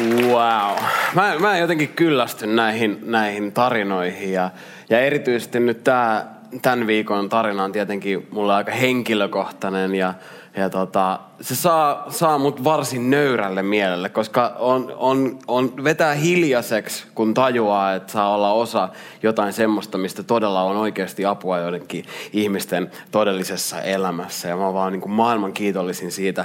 Wow. Mä, mä jotenkin kyllästyn näihin, näihin tarinoihin ja, ja erityisesti nyt tää, tämän viikon tarina on tietenkin mulle aika henkilökohtainen ja, ja tota, se saa, saa mut varsin nöyrälle mielelle, koska on, on, on vetää hiljaiseksi, kun tajuaa, että saa olla osa jotain semmoista, mistä todella on oikeasti apua joidenkin ihmisten todellisessa elämässä. Ja mä oon vaan niin kuin maailman kiitollisin siitä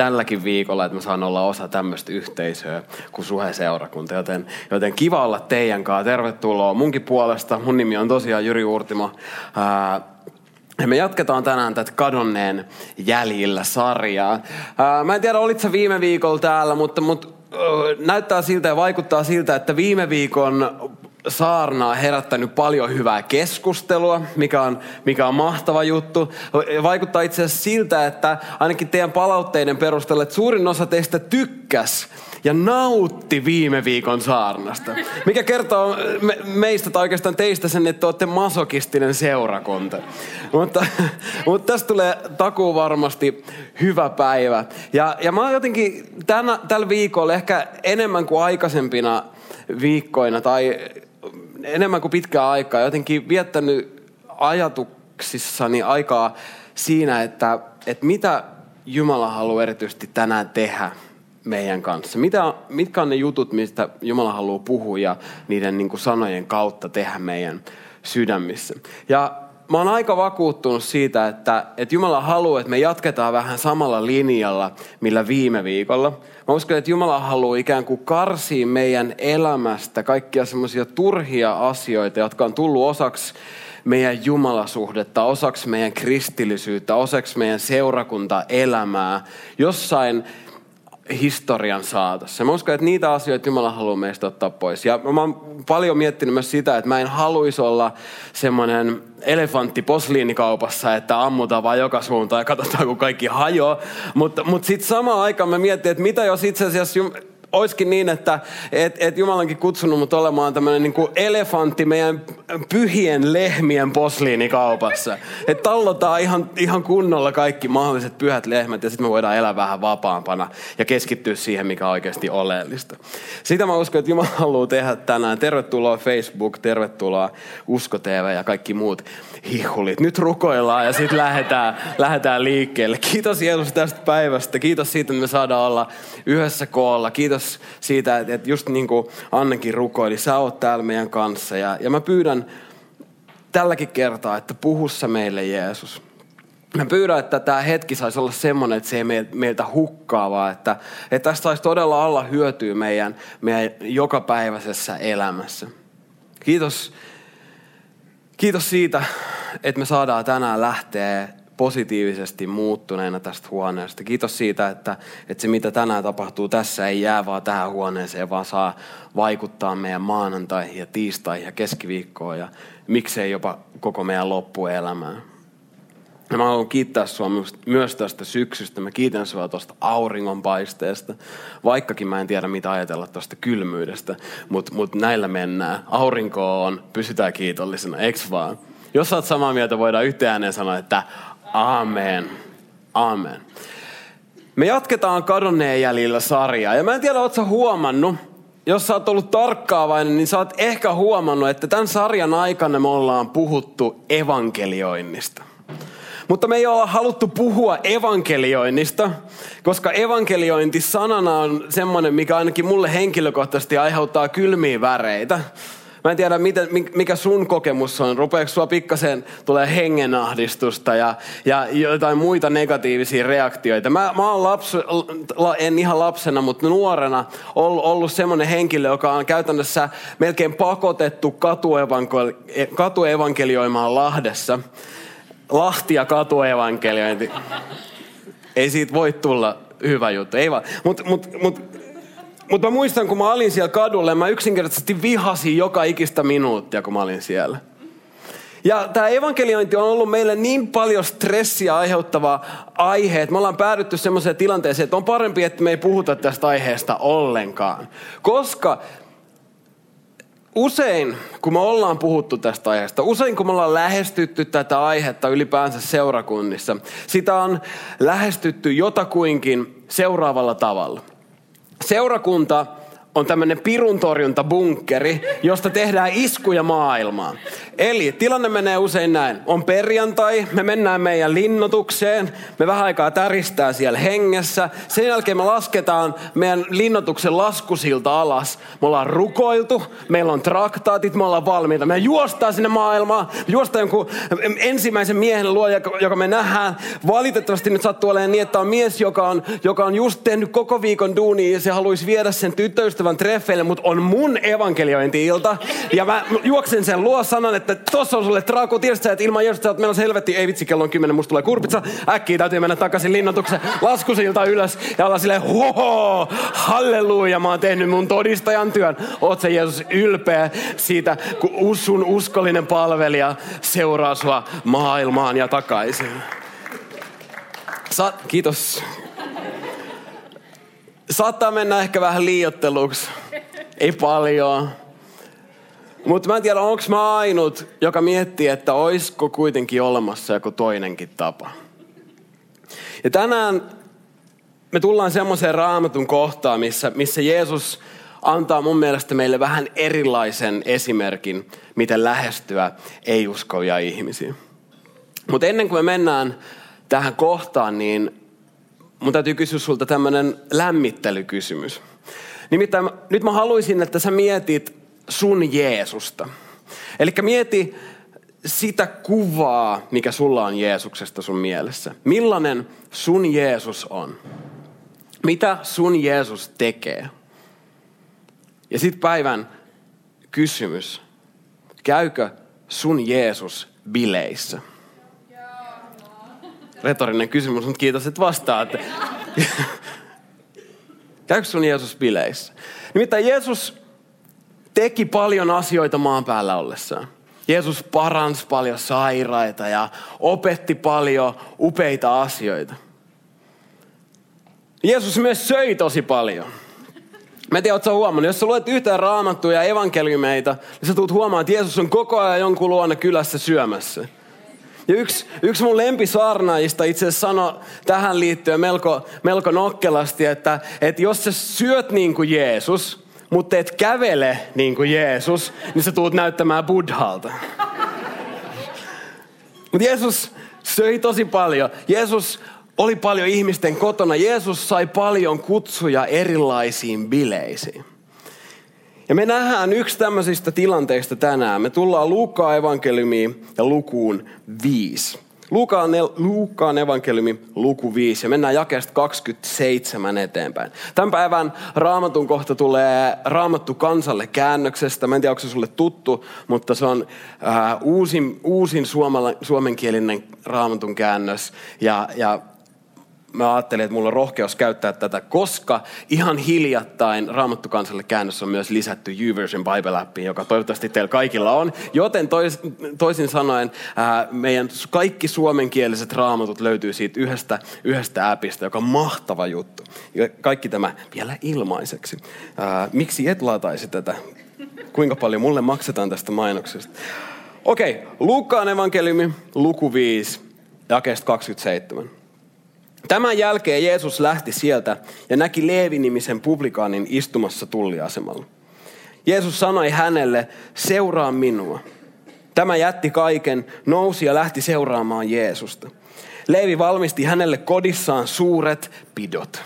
tälläkin viikolla, että mä saan olla osa tämmöistä yhteisöä kuin Suhe-seurakunta. Joten, joten kiva olla teidän kanssa. Tervetuloa munkin puolesta. Mun nimi on tosiaan Jyri Uurtimo. Ää, me jatketaan tänään tätä kadonneen jäljillä sarjaa. Ää, mä en tiedä, olitko viime viikolla täällä, mutta, mutta näyttää siltä ja vaikuttaa siltä, että viime viikon saarna on herättänyt paljon hyvää keskustelua, mikä on, mikä on mahtava juttu. Vaikuttaa itse asiassa siltä, että ainakin teidän palautteiden perusteella, että suurin osa teistä tykkäs ja nautti viime viikon saarnasta. Mikä kertoo me, meistä tai oikeastaan teistä sen, että olette masokistinen seurakunta. Mutta, mutta tästä tulee takuu varmasti hyvä päivä. Ja, ja mä oon jotenkin tänä, tällä viikolla ehkä enemmän kuin aikaisempina viikkoina tai enemmän kuin pitkää aikaa jotenkin viettänyt ajatuksissani aikaa siinä, että, että mitä Jumala haluaa erityisesti tänään tehdä meidän kanssa. Mitä, mitkä on ne jutut, mistä Jumala haluaa puhua ja niiden niin kuin sanojen kautta tehdä meidän sydämissä. Ja mä oon aika vakuuttunut siitä, että, että Jumala haluaa, että me jatketaan vähän samalla linjalla, millä viime viikolla. Mä uskon, että Jumala haluaa ikään kuin karsia meidän elämästä kaikkia semmoisia turhia asioita, jotka on tullut osaksi meidän jumalasuhdetta, osaksi meidän kristillisyyttä, osaksi meidän seurakuntaelämää. Jossain historian saatossa. Mä uskon, että niitä asioita Jumala haluaa meistä ottaa pois. Ja mä oon paljon miettinyt myös sitä, että mä en haluaisi olla semmoinen elefantti posliinikaupassa, että ammutaan vaan joka suuntaan ja katsotaan, kun kaikki hajoaa. Mutta mut sitten samaan aikaan mä mietin, että mitä jos itse asiassa olisikin niin, että et, et Jumalankin kutsunut mut olemaan tämmöinen niin elefantti meidän pyhien lehmien posliinikaupassa. Että tallotaan ihan, ihan kunnolla kaikki mahdolliset pyhät lehmät ja sitten me voidaan elää vähän vapaampana ja keskittyä siihen, mikä on oikeasti oleellista. Sitä mä uskon, että Jumala haluaa tehdä tänään. Tervetuloa Facebook, tervetuloa Usko TV ja kaikki muut hihulit. Nyt rukoillaan ja sitten lähdetään, lähdetään liikkeelle. Kiitos Jeesus tästä päivästä. Kiitos siitä, että me saadaan olla yhdessä koolla. Kiitos siitä, että just niin kuin Annekin rukoili, sä oot täällä meidän kanssa. Ja, ja mä pyydän tälläkin kertaa, että puhussa meille Jeesus. Mä pyydän, että tämä hetki saisi olla semmoinen, että se ei meiltä hukkaa, vaan että, että tästä saisi todella olla hyötyä meidän, meidän jokapäiväisessä elämässä. Kiitos Kiitos siitä, että me saadaan tänään lähteä positiivisesti muuttuneena tästä huoneesta. Kiitos siitä, että, että se mitä tänään tapahtuu tässä ei jää vaan tähän huoneeseen, vaan saa vaikuttaa meidän maanantaihin ja tiistaihin ja keskiviikkoon ja miksei jopa koko meidän loppuelämään. Ja mä haluan kiittää sua myös tästä syksystä. Mä kiitän sua tuosta auringonpaisteesta. Vaikkakin mä en tiedä mitä ajatella tuosta kylmyydestä. Mutta mut näillä mennään. Aurinko on, pysytään kiitollisena, eks vaan? Jos sä oot samaa mieltä, voidaan yhteen ääneen sanoa, että amen. Amen. Me jatketaan kadonneen jäljillä sarjaa. Ja mä en tiedä, oot sä huomannut, jos sä oot ollut tarkkaavainen, niin sä oot ehkä huomannut, että tämän sarjan aikana me ollaan puhuttu evankelioinnista. Mutta me ei olla haluttu puhua evankelioinnista, koska evankeliointi sanana on semmoinen, mikä ainakin mulle henkilökohtaisesti aiheuttaa kylmiä väreitä. Mä en tiedä, miten, mikä sun kokemus on. Rupeeko sua pikkasen tulee hengenahdistusta ja, ja jotain muita negatiivisia reaktioita. Mä, mä oon lapsi, en ihan lapsena, mutta nuorena ollut, ollut semmoinen henkilö, joka on käytännössä melkein pakotettu katuevankelioimaan Lahdessa. Lahti ja katuevankeliointi. Ei siitä voi tulla hyvä juttu. Ei vaan. Mutta mut, mut, mut mä muistan, kun mä olin siellä kadulla, mä yksinkertaisesti vihasin joka ikistä minuuttia, kun mä olin siellä. Ja tämä evankeliointi on ollut meille niin paljon stressiä aiheuttava aihe, että me ollaan päädytty semmoiseen tilanteeseen, että on parempi, että me ei puhuta tästä aiheesta ollenkaan. Koska usein, kun me ollaan puhuttu tästä aiheesta, usein kun me ollaan lähestytty tätä aihetta ylipäänsä seurakunnissa, sitä on lähestytty jotakuinkin seuraavalla tavalla. Seurakunta on tämmöinen piruntorjuntabunkkeri, josta tehdään iskuja maailmaan. Eli tilanne menee usein näin. On perjantai, me mennään meidän linnotukseen, me vähän aikaa täristää siellä hengessä. Sen jälkeen me lasketaan meidän linnotuksen laskusilta alas. Me ollaan rukoiltu, meillä on traktaatit, me ollaan valmiita. Me juostaan sinne maailmaan, me juostaan jonkun ensimmäisen miehen luo, joka me nähdään. Valitettavasti nyt sattuu olemaan niin, että on mies, joka on, joka on just tehnyt koko viikon duunia ja se haluaisi viedä sen tyttöystävän treffeille, mutta on mun evankeliointi-ilta. Ja mä juoksen sen luo, sanon, että tossa on sulle traako, tiedät sä, että ilman Jeesusta sä oot menossa ei vitsi, kello on kymmenen, musta tulee kurpitsa, äkkiä täytyy mennä takaisin linnoituksen laskusilta ylös ja olla silleen, hoho, halleluja, mä oon tehnyt mun todistajan työn. Oot se Jeesus ylpeä siitä, kun sun uskollinen palvelija seuraa sua maailmaan ja takaisin. Sa- kiitos. Saattaa mennä ehkä vähän liiotteluksi. Ei paljon. Mutta mä en tiedä, onko mä ainut, joka miettii, että oisko kuitenkin olemassa joku toinenkin tapa. Ja tänään me tullaan semmoiseen raamatun kohtaan, missä, missä Jeesus antaa mun mielestä meille vähän erilaisen esimerkin, miten lähestyä ei-uskovia ihmisiä. Mutta ennen kuin me mennään tähän kohtaan, niin mun täytyy kysyä sulta tämmöinen lämmittelykysymys. Nimittäin nyt mä haluaisin, että sä mietit sun Jeesusta. Eli mieti sitä kuvaa, mikä sulla on Jeesuksesta sun mielessä. Millainen sun Jeesus on? Mitä sun Jeesus tekee? Ja sitten päivän kysymys. Käykö sun Jeesus bileissä? Retorinen kysymys, mutta kiitos, että vastaat. Käykö sun Jeesus bileissä? Nimittäin Jeesus teki paljon asioita maan päällä ollessaan. Jeesus paransi paljon sairaita ja opetti paljon upeita asioita. Jeesus myös söi tosi paljon. Mä en tiedä, ootko huomannut, jos sä luet yhtään raamattuja ja evankeliumeita, niin sä tulet huomaamaan, että Jeesus on koko ajan jonkun luona kylässä syömässä. Ja yksi, yksi mun lempisaarnaajista itse asiassa sanoi tähän liittyen melko, melko nokkelasti, että, että jos sä syöt niin kuin Jeesus, mutta et kävele niin kuin Jeesus, niin sä tuut näyttämään buddhalta. Mutta Jeesus söi tosi paljon. Jeesus oli paljon ihmisten kotona. Jeesus sai paljon kutsuja erilaisiin bileisiin. Ja me nähdään yksi tämmöisistä tilanteista tänään. Me tullaan Luukkaan evankeliumiin ja lukuun viisi. Luukaan, Luukaan evankeliumi luku 5 ja mennään jakeesta 27 eteenpäin. Tämän päivän raamatun kohta tulee raamattu kansalle käännöksestä. Mä en tiedä, onko se sulle tuttu, mutta se on äh, uusin, uusin suomenkielinen raamatun käännös. Ja, ja mä ajattelin, että mulla on rohkeus käyttää tätä, koska ihan hiljattain Raamattukansalle käännös on myös lisätty YouVersion Bible-appiin, joka toivottavasti teillä kaikilla on. Joten tois, toisin sanoen ää, meidän kaikki suomenkieliset raamatut löytyy siitä yhdestä, yhdestä appista, joka on mahtava juttu. Ja kaikki tämä vielä ilmaiseksi. Ää, miksi et lataisi tätä? Kuinka paljon mulle maksetaan tästä mainoksesta? Okei, Luukkaan evankeliumi, luku 5, jakeesta 27. Tämän jälkeen Jeesus lähti sieltä ja näki Leevi-nimisen publikaanin istumassa tulliasemalla. Jeesus sanoi hänelle, seuraa minua. Tämä jätti kaiken, nousi ja lähti seuraamaan Jeesusta. Leevi valmisti hänelle kodissaan suuret pidot.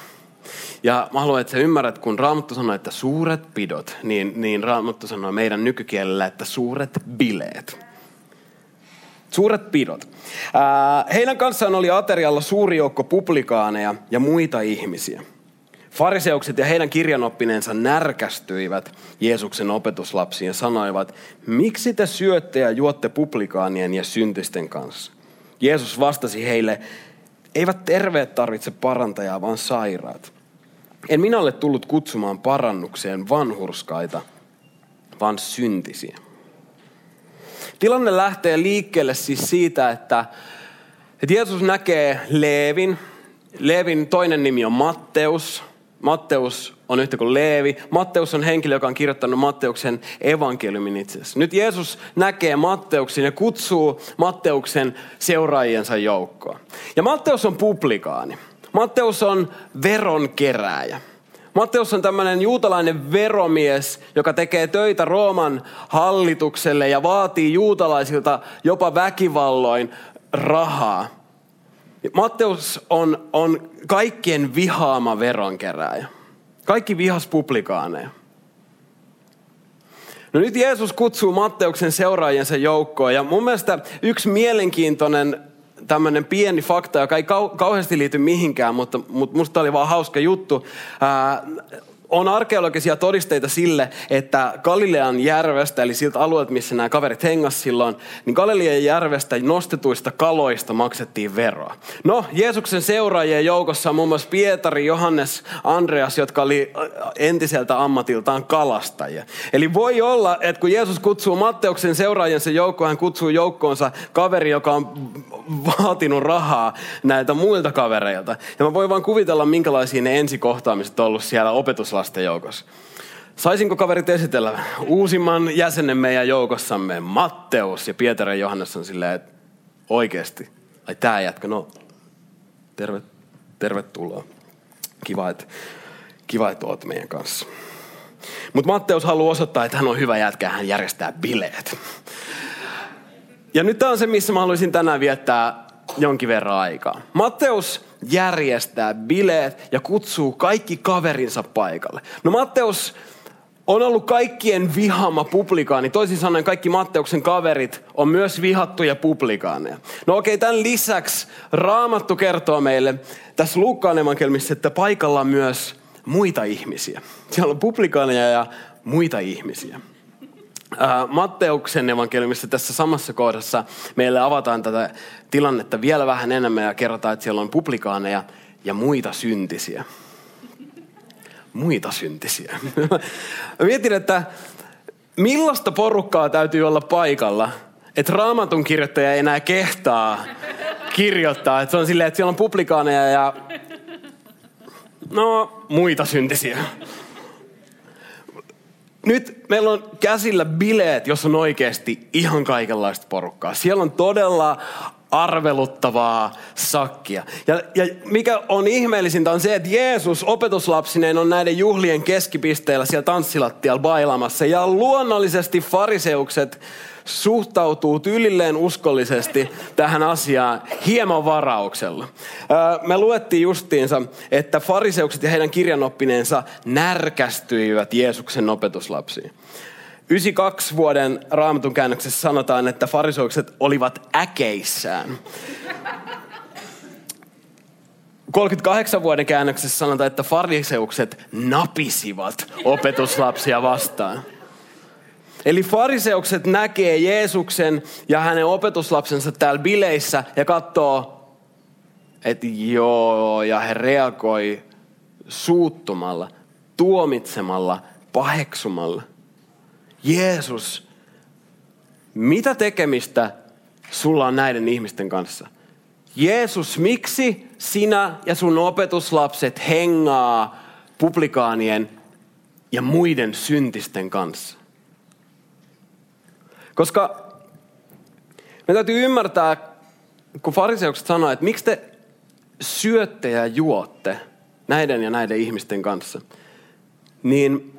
Ja mä haluan, että sä ymmärrät, kun Raamattu sanoo, että suuret pidot, niin, niin Raamattu sanoo meidän nykykielellä, että suuret bileet. Suuret pidot. Heidän kanssaan oli aterialla suuri joukko publikaaneja ja muita ihmisiä. Fariseukset ja heidän kirjanoppineensa närkästyivät Jeesuksen opetuslapsiin ja sanoivat, miksi te syötte ja juotte publikaanien ja syntisten kanssa? Jeesus vastasi heille, eivät terveet tarvitse parantajaa, vaan sairaat. En minä ole tullut kutsumaan parannukseen vanhurskaita, vaan syntisiä. Tilanne lähtee liikkeelle siis siitä, että, että Jeesus näkee Leevin. Leevin toinen nimi on Matteus. Matteus on yhtä kuin Leevi. Matteus on henkilö, joka on kirjoittanut Matteuksen evankeliumin itse asiassa. Nyt Jeesus näkee Matteuksen ja kutsuu Matteuksen seuraajiensa joukkoon. Ja Matteus on publikaani. Matteus on veronkerääjä. Matteus on tämmöinen juutalainen veromies, joka tekee töitä Rooman hallitukselle ja vaatii juutalaisilta jopa väkivalloin rahaa. Matteus on, on kaikkien vihaama veronkerääjä. Kaikki vihas publikaaneja. No nyt Jeesus kutsuu Matteuksen seuraajiensa joukkoon ja mun mielestä yksi mielenkiintoinen tämmöinen pieni fakta, joka ei kau- kauheasti liity mihinkään, mutta, mutta musta oli vaan hauska juttu. Ää, on arkeologisia todisteita sille, että Galilean järvestä, eli siltä alueelta, missä nämä kaverit hengas silloin, niin Galilean järvestä nostetuista kaloista maksettiin veroa. No, Jeesuksen seuraajien joukossa on muun muassa Pietari, Johannes, Andreas, jotka oli entiseltä ammatiltaan kalastajia. Eli voi olla, että kun Jeesus kutsuu Matteuksen seuraajiensa joukkoon, hän kutsuu joukkoonsa kaveri, joka on vaatinut rahaa näiltä muilta kavereilta. Ja mä voin vaan kuvitella, minkälaisia ne ensikohtaamiset on ollut siellä opetuslasten joukossa. Saisinko kaverit esitellä uusimman jäsenen meidän joukossamme, Matteus ja Pietari ja Johannes on silleen, että oikeasti, ai tää jätkä, no terve, tervetuloa. Kiva, että, kiva, että oot meidän kanssa. Mutta Matteus haluaa osoittaa, että hän on hyvä jätkä, hän järjestää bileet. Ja nyt tämä on se, missä mä haluaisin tänään viettää jonkin verran aikaa. Matteus järjestää bileet ja kutsuu kaikki kaverinsa paikalle. No Matteus on ollut kaikkien vihama publikaani. Toisin sanoen kaikki Matteuksen kaverit on myös vihattuja publikaaneja. No okei, tämän lisäksi Raamattu kertoo meille tässä Luukkaan evankelmissa, että paikalla on myös muita ihmisiä. Siellä on publikaaneja ja muita ihmisiä. Matteuksen evankeliumissa tässä samassa kohdassa meille avataan tätä tilannetta vielä vähän enemmän ja kerrotaan, että siellä on publikaaneja ja muita syntisiä. Muita syntisiä. Mietin, että millaista porukkaa täytyy olla paikalla, että raamatun kirjoittaja ei enää kehtaa kirjoittaa. Että se on silleen, että siellä on publikaaneja ja no muita syntisiä nyt meillä on käsillä bileet, jos on oikeasti ihan kaikenlaista porukkaa. Siellä on todella arveluttavaa sakkia. Ja, ja mikä on ihmeellisintä on se, että Jeesus opetuslapsineen on näiden juhlien keskipisteellä siellä tanssilattialla bailamassa. Ja luonnollisesti fariseukset suhtautuu tyylilleen uskollisesti tähän asiaan hieman varauksella. Me luettiin justiinsa, että fariseukset ja heidän kirjanoppineensa närkästyivät Jeesuksen opetuslapsiin. 92 vuoden raamatun käännöksessä sanotaan, että fariseukset olivat äkeissään. 38 vuoden käännöksessä sanotaan, että fariseukset napisivat opetuslapsia vastaan. Eli fariseukset näkee Jeesuksen ja hänen opetuslapsensa täällä bileissä ja katsoo, että joo, ja he reagoi suuttumalla, tuomitsemalla, paheksumalla. Jeesus, mitä tekemistä sulla on näiden ihmisten kanssa? Jeesus, miksi sinä ja sun opetuslapset hengaa publikaanien ja muiden syntisten kanssa? Koska me täytyy ymmärtää, kun fariseukset sanoo, että miksi te syötte ja juotte näiden ja näiden ihmisten kanssa, niin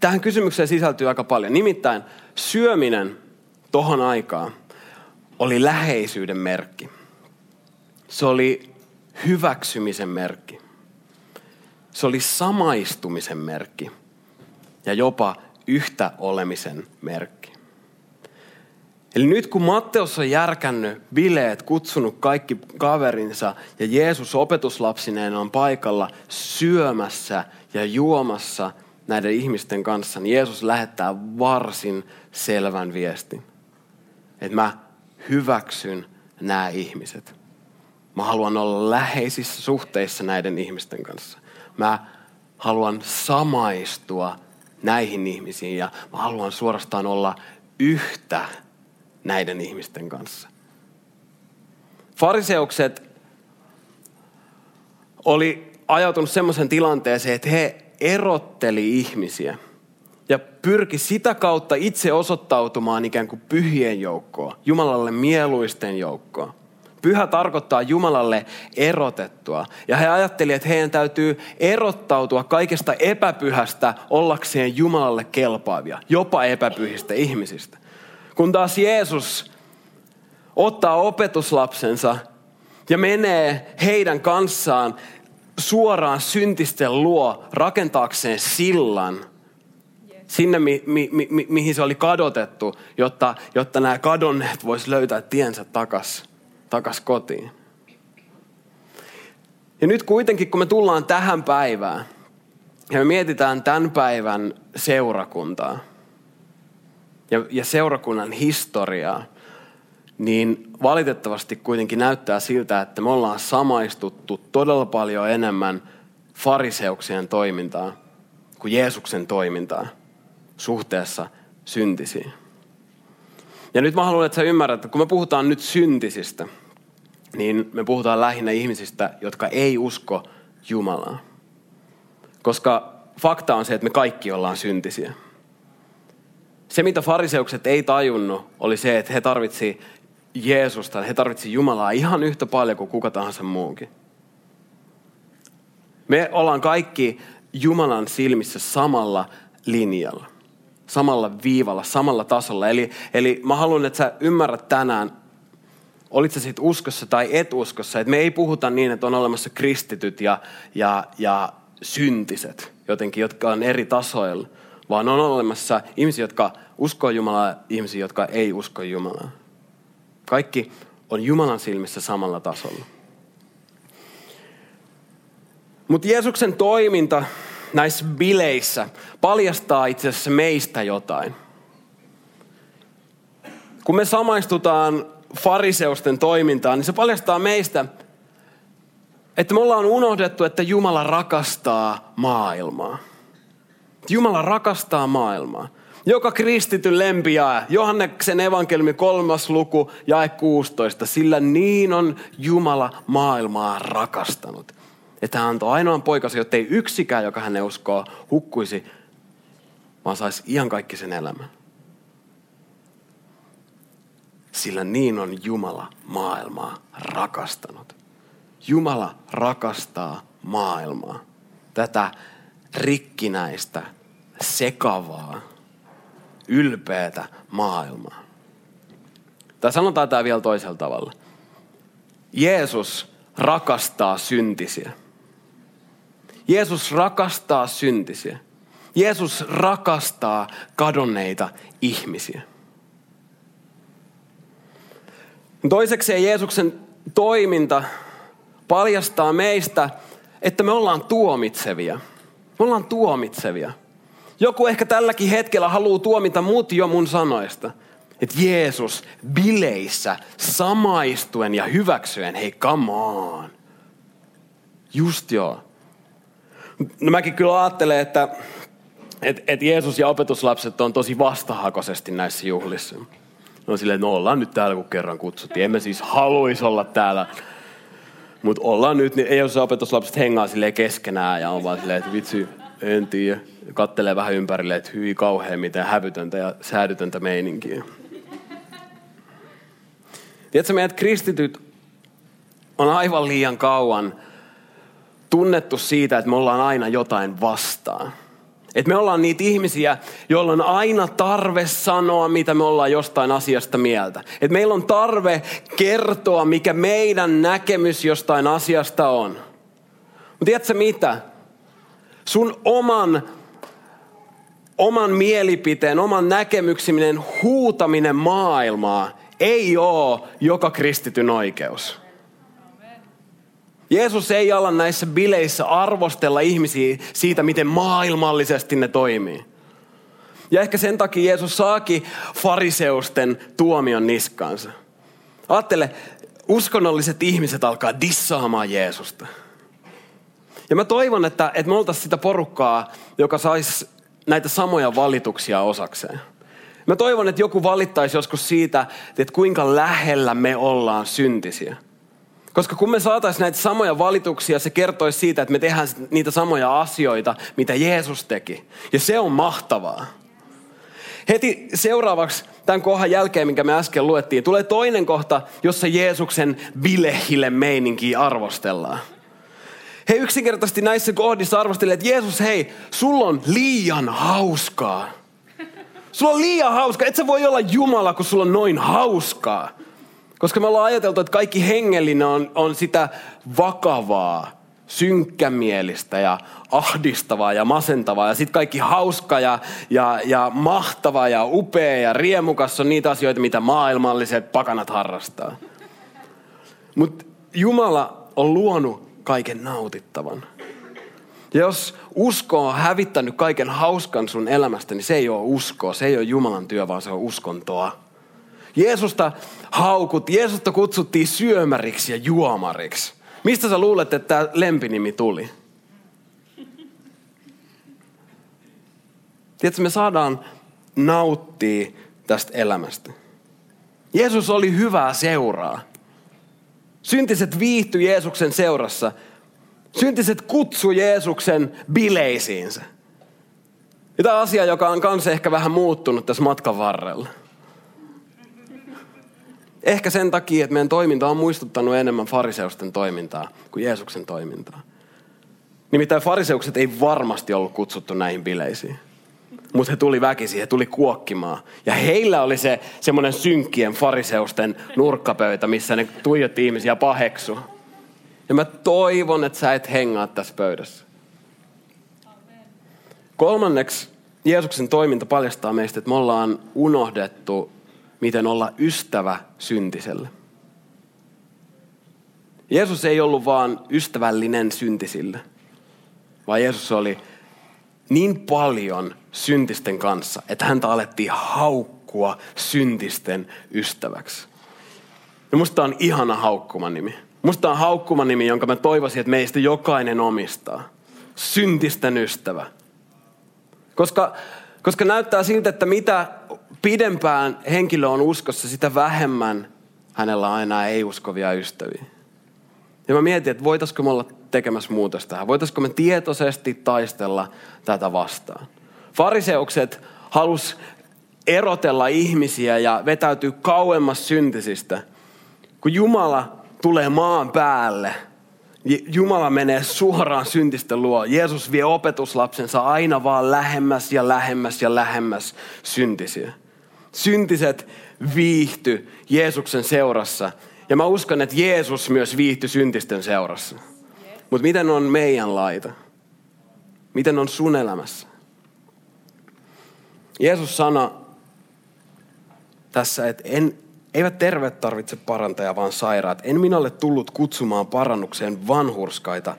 tähän kysymykseen sisältyy aika paljon. Nimittäin syöminen tohon aikaan oli läheisyyden merkki. Se oli hyväksymisen merkki. Se oli samaistumisen merkki. Ja jopa yhtä olemisen merkki. Eli nyt kun Matteus on järkännyt bileet, kutsunut kaikki kaverinsa ja Jeesus opetuslapsineen on paikalla syömässä ja juomassa näiden ihmisten kanssa, niin Jeesus lähettää varsin selvän viestin. Että mä hyväksyn nämä ihmiset. Mä haluan olla läheisissä suhteissa näiden ihmisten kanssa. Mä haluan samaistua näihin ihmisiin ja mä haluan suorastaan olla yhtä näiden ihmisten kanssa. Fariseukset oli ajautunut semmoisen tilanteeseen, että he erotteli ihmisiä ja pyrki sitä kautta itse osoittautumaan ikään kuin pyhien joukkoon, Jumalalle mieluisten joukkoon. Pyhä tarkoittaa Jumalalle erotettua. Ja he ajattelivat, että heidän täytyy erottautua kaikesta epäpyhästä ollakseen Jumalalle kelpaavia, jopa epäpyhistä ihmisistä. Kun taas Jeesus ottaa opetuslapsensa ja menee heidän kanssaan suoraan syntisten luo rakentaakseen sillan sinne, mi, mi, mi, mihin se oli kadotettu, jotta, jotta nämä kadonneet vois löytää tiensä takas, takas kotiin. Ja nyt kuitenkin, kun me tullaan tähän päivään ja me mietitään tämän päivän seurakuntaa ja, ja seurakunnan historiaa, niin valitettavasti kuitenkin näyttää siltä, että me ollaan samaistuttu todella paljon enemmän fariseuksien toimintaa kuin Jeesuksen toimintaa suhteessa syntisiin. Ja nyt mä haluan, että sä ymmärrät, että kun me puhutaan nyt syntisistä, niin me puhutaan lähinnä ihmisistä, jotka ei usko Jumalaa. Koska fakta on se, että me kaikki ollaan syntisiä. Se, mitä fariseukset ei tajunnut, oli se, että he tarvitsi Jeesusta, he tarvitsi Jumalaa ihan yhtä paljon kuin kuka tahansa muukin. Me ollaan kaikki Jumalan silmissä samalla linjalla, samalla viivalla, samalla tasolla. Eli, eli mä haluan, että sä ymmärrät tänään, olit sä sitten uskossa tai et uskossa, että me ei puhuta niin, että on olemassa kristityt ja, ja, ja syntiset jotenkin, jotka on eri tasoilla, vaan on olemassa ihmisiä, jotka uskoo Jumalaa ihmisiä, jotka ei usko Jumalaa. Kaikki on Jumalan silmissä samalla tasolla. Mutta Jeesuksen toiminta näissä bileissä paljastaa itse asiassa meistä jotain. Kun me samaistutaan fariseusten toimintaan, niin se paljastaa meistä, että me ollaan unohdettu, että Jumala rakastaa maailmaa. Jumala rakastaa maailmaa. Joka kristityn lempiä, Johanneksen evankeliumi kolmas luku, jae 16. Sillä niin on Jumala maailmaa rakastanut. Että hän antoi ainoan poikansa, jotta ei yksikään, joka hänen uskoo, hukkuisi, vaan saisi iankaikkisen elämän. Sillä niin on Jumala maailmaa rakastanut. Jumala rakastaa maailmaa. Tätä rikkinäistä, sekavaa, ylpeätä maailmaa. Tai sanotaan tämä vielä toisella tavalla. Jeesus rakastaa syntisiä. Jeesus rakastaa syntisiä. Jeesus rakastaa kadonneita ihmisiä. Toiseksi Jeesuksen toiminta paljastaa meistä, että me ollaan tuomitsevia. Me ollaan tuomitsevia. Joku ehkä tälläkin hetkellä haluaa tuomita mut jo mun sanoista. Että Jeesus bileissä samaistuen ja hyväksyen, hei come on. Just joo. No mäkin kyllä ajattelen, että et, et Jeesus ja opetuslapset on tosi vastahakoisesti näissä juhlissa. No silleen, no ollaan nyt täällä, kun kerran kutsuttiin. Emme siis haluaisi olla täällä. Mutta ollaan nyt, niin ei ole opetuslapset hengaa silleen keskenään ja on vaan silleen, että vitsi, en tiedä. Kattelee vähän ympärille, että hyi kauhean miten hävytöntä ja säädytöntä meininkiä. Tiedätkö, meidät kristityt on aivan liian kauan tunnettu siitä, että me ollaan aina jotain vastaan. Että me ollaan niitä ihmisiä, joilla on aina tarve sanoa, mitä me ollaan jostain asiasta mieltä. Että meillä on tarve kertoa, mikä meidän näkemys jostain asiasta on. Mutta tiedätkö mitä? Sun oman, oman mielipiteen, oman näkemyksiminen, huutaminen maailmaa ei ole joka kristityn oikeus. Jeesus ei ala näissä bileissä arvostella ihmisiä siitä, miten maailmallisesti ne toimii. Ja ehkä sen takia Jeesus saakin fariseusten tuomion niskansa. Ajattele, uskonnolliset ihmiset alkaa dissaamaan Jeesusta. Ja mä toivon, että, että me oltaisiin sitä porukkaa, joka saisi näitä samoja valituksia osakseen. Mä toivon, että joku valittaisi joskus siitä, että kuinka lähellä me ollaan syntisiä. Koska kun me saataisiin näitä samoja valituksia, se kertoisi siitä, että me tehdään niitä samoja asioita, mitä Jeesus teki. Ja se on mahtavaa. Heti seuraavaksi tämän kohdan jälkeen, minkä me äsken luettiin, tulee toinen kohta, jossa Jeesuksen bilehille meininkiä arvostellaan. He yksinkertaisesti näissä kohdissa arvostelivat, että Jeesus, hei, sulla on liian hauskaa. Sulla on liian hauskaa. Et sä voi olla Jumala, kun sulla on noin hauskaa. Koska me ollaan ajateltu, että kaikki hengellinen on, on sitä vakavaa, synkkämielistä ja ahdistavaa ja masentavaa. Ja sitten kaikki hauska ja, ja, ja mahtava ja upea ja riemukas on niitä asioita, mitä maailmalliset pakanat harrastaa. Mutta Jumala on luonut kaiken nautittavan. Ja jos usko on hävittänyt kaiken hauskan sun elämästä, niin se ei ole uskoa, se ei ole Jumalan työ, vaan se on uskontoa. Jeesusta haukut, Jeesusta kutsuttiin syömäriksi ja juomariksi. Mistä sä luulet, että tämä lempinimi tuli? Tiedätkö, me saadaan nauttia tästä elämästä. Jeesus oli hyvää seuraa. Syntiset viihtyi Jeesuksen seurassa. Syntiset kutsu Jeesuksen bileisiinsä. Ja tämä asia, joka on kanssa ehkä vähän muuttunut tässä matkan varrella. Ehkä sen takia, että meidän toiminta on muistuttanut enemmän fariseusten toimintaa kuin Jeesuksen toimintaa. Nimittäin fariseukset ei varmasti ollut kutsuttu näihin bileisiin. Mutta he tuli väkisin, he tuli kuokkimaan. Ja heillä oli se semmoinen synkkien fariseusten nurkkapöytä, missä ne tuijotti ihmisiä paheksu. Ja mä toivon, että sä et hengaa tässä pöydässä. Kolmanneksi Jeesuksen toiminta paljastaa meistä, että me ollaan unohdettu miten olla ystävä syntiselle. Jeesus ei ollut vaan ystävällinen syntisille, vaan Jeesus oli niin paljon syntisten kanssa, että häntä alettiin haukkua syntisten ystäväksi. Ja musta on ihana haukkuman nimi. Musta on haukkuman nimi, jonka mä toivoisin, että meistä jokainen omistaa. Syntisten ystävä. Koska, koska näyttää siltä, että mitä pidempään henkilö on uskossa, sitä vähemmän hänellä on enää ei-uskovia ystäviä. Ja mä mietin, että voitaisiko me olla tekemässä muutosta tähän. Voitaisiko me tietoisesti taistella tätä vastaan. Fariseukset halus erotella ihmisiä ja vetäytyy kauemmas syntisistä. Kun Jumala tulee maan päälle, Jumala menee suoraan syntisten luo. Jeesus vie opetuslapsensa aina vaan lähemmäs ja lähemmäs ja lähemmäs syntisiä syntiset viihty Jeesuksen seurassa. Ja mä uskon, että Jeesus myös viihtyi syntisten seurassa. Mutta miten on meidän laita? Miten on sun elämässä? Jeesus sana tässä, että en, eivät terveet tarvitse parantaja, vaan sairaat. En minä ole tullut kutsumaan parannukseen vanhurskaita,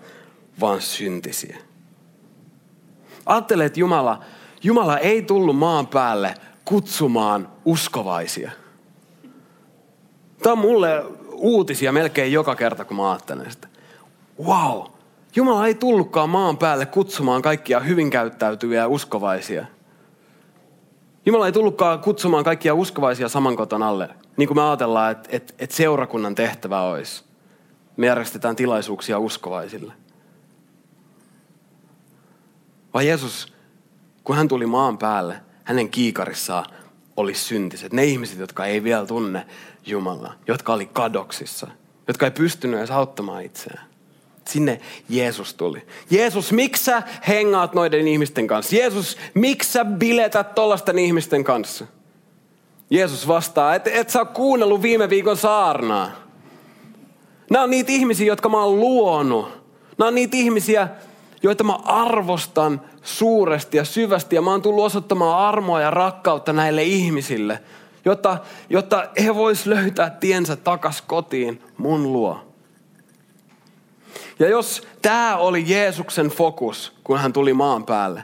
vaan syntisiä. Ajattele, että Jumala, Jumala ei tullut maan päälle kutsumaan uskovaisia. Tämä on mulle uutisia melkein joka kerta, kun mä ajattelen sitä. Wow, Jumala ei tullutkaan maan päälle kutsumaan kaikkia hyvin käyttäytyviä uskovaisia. Jumala ei tullutkaan kutsumaan kaikkia uskovaisia saman koton alle. Niin kuin me ajatellaan, että, että, että seurakunnan tehtävä olisi. Me järjestetään tilaisuuksia uskovaisille. Vai Jeesus, kun hän tuli maan päälle, hänen kiikarissaan oli syntiset. Ne ihmiset, jotka ei vielä tunne Jumalaa, jotka oli kadoksissa, jotka ei pystynyt edes auttamaan itseään. Sinne Jeesus tuli. Jeesus, miksi sä hengaat noiden ihmisten kanssa? Jeesus, miksi sä biletät tollasten ihmisten kanssa? Jeesus vastaa, että et sä ole kuunnellut viime viikon saarnaa. Nämä on niitä ihmisiä, jotka mä oon luonut. Nämä on niitä ihmisiä, joita mä arvostan suuresti ja syvästi. Ja mä oon tullut osoittamaan armoa ja rakkautta näille ihmisille, jotta, jotta he vois löytää tiensä takas kotiin mun luo. Ja jos tämä oli Jeesuksen fokus, kun hän tuli maan päälle,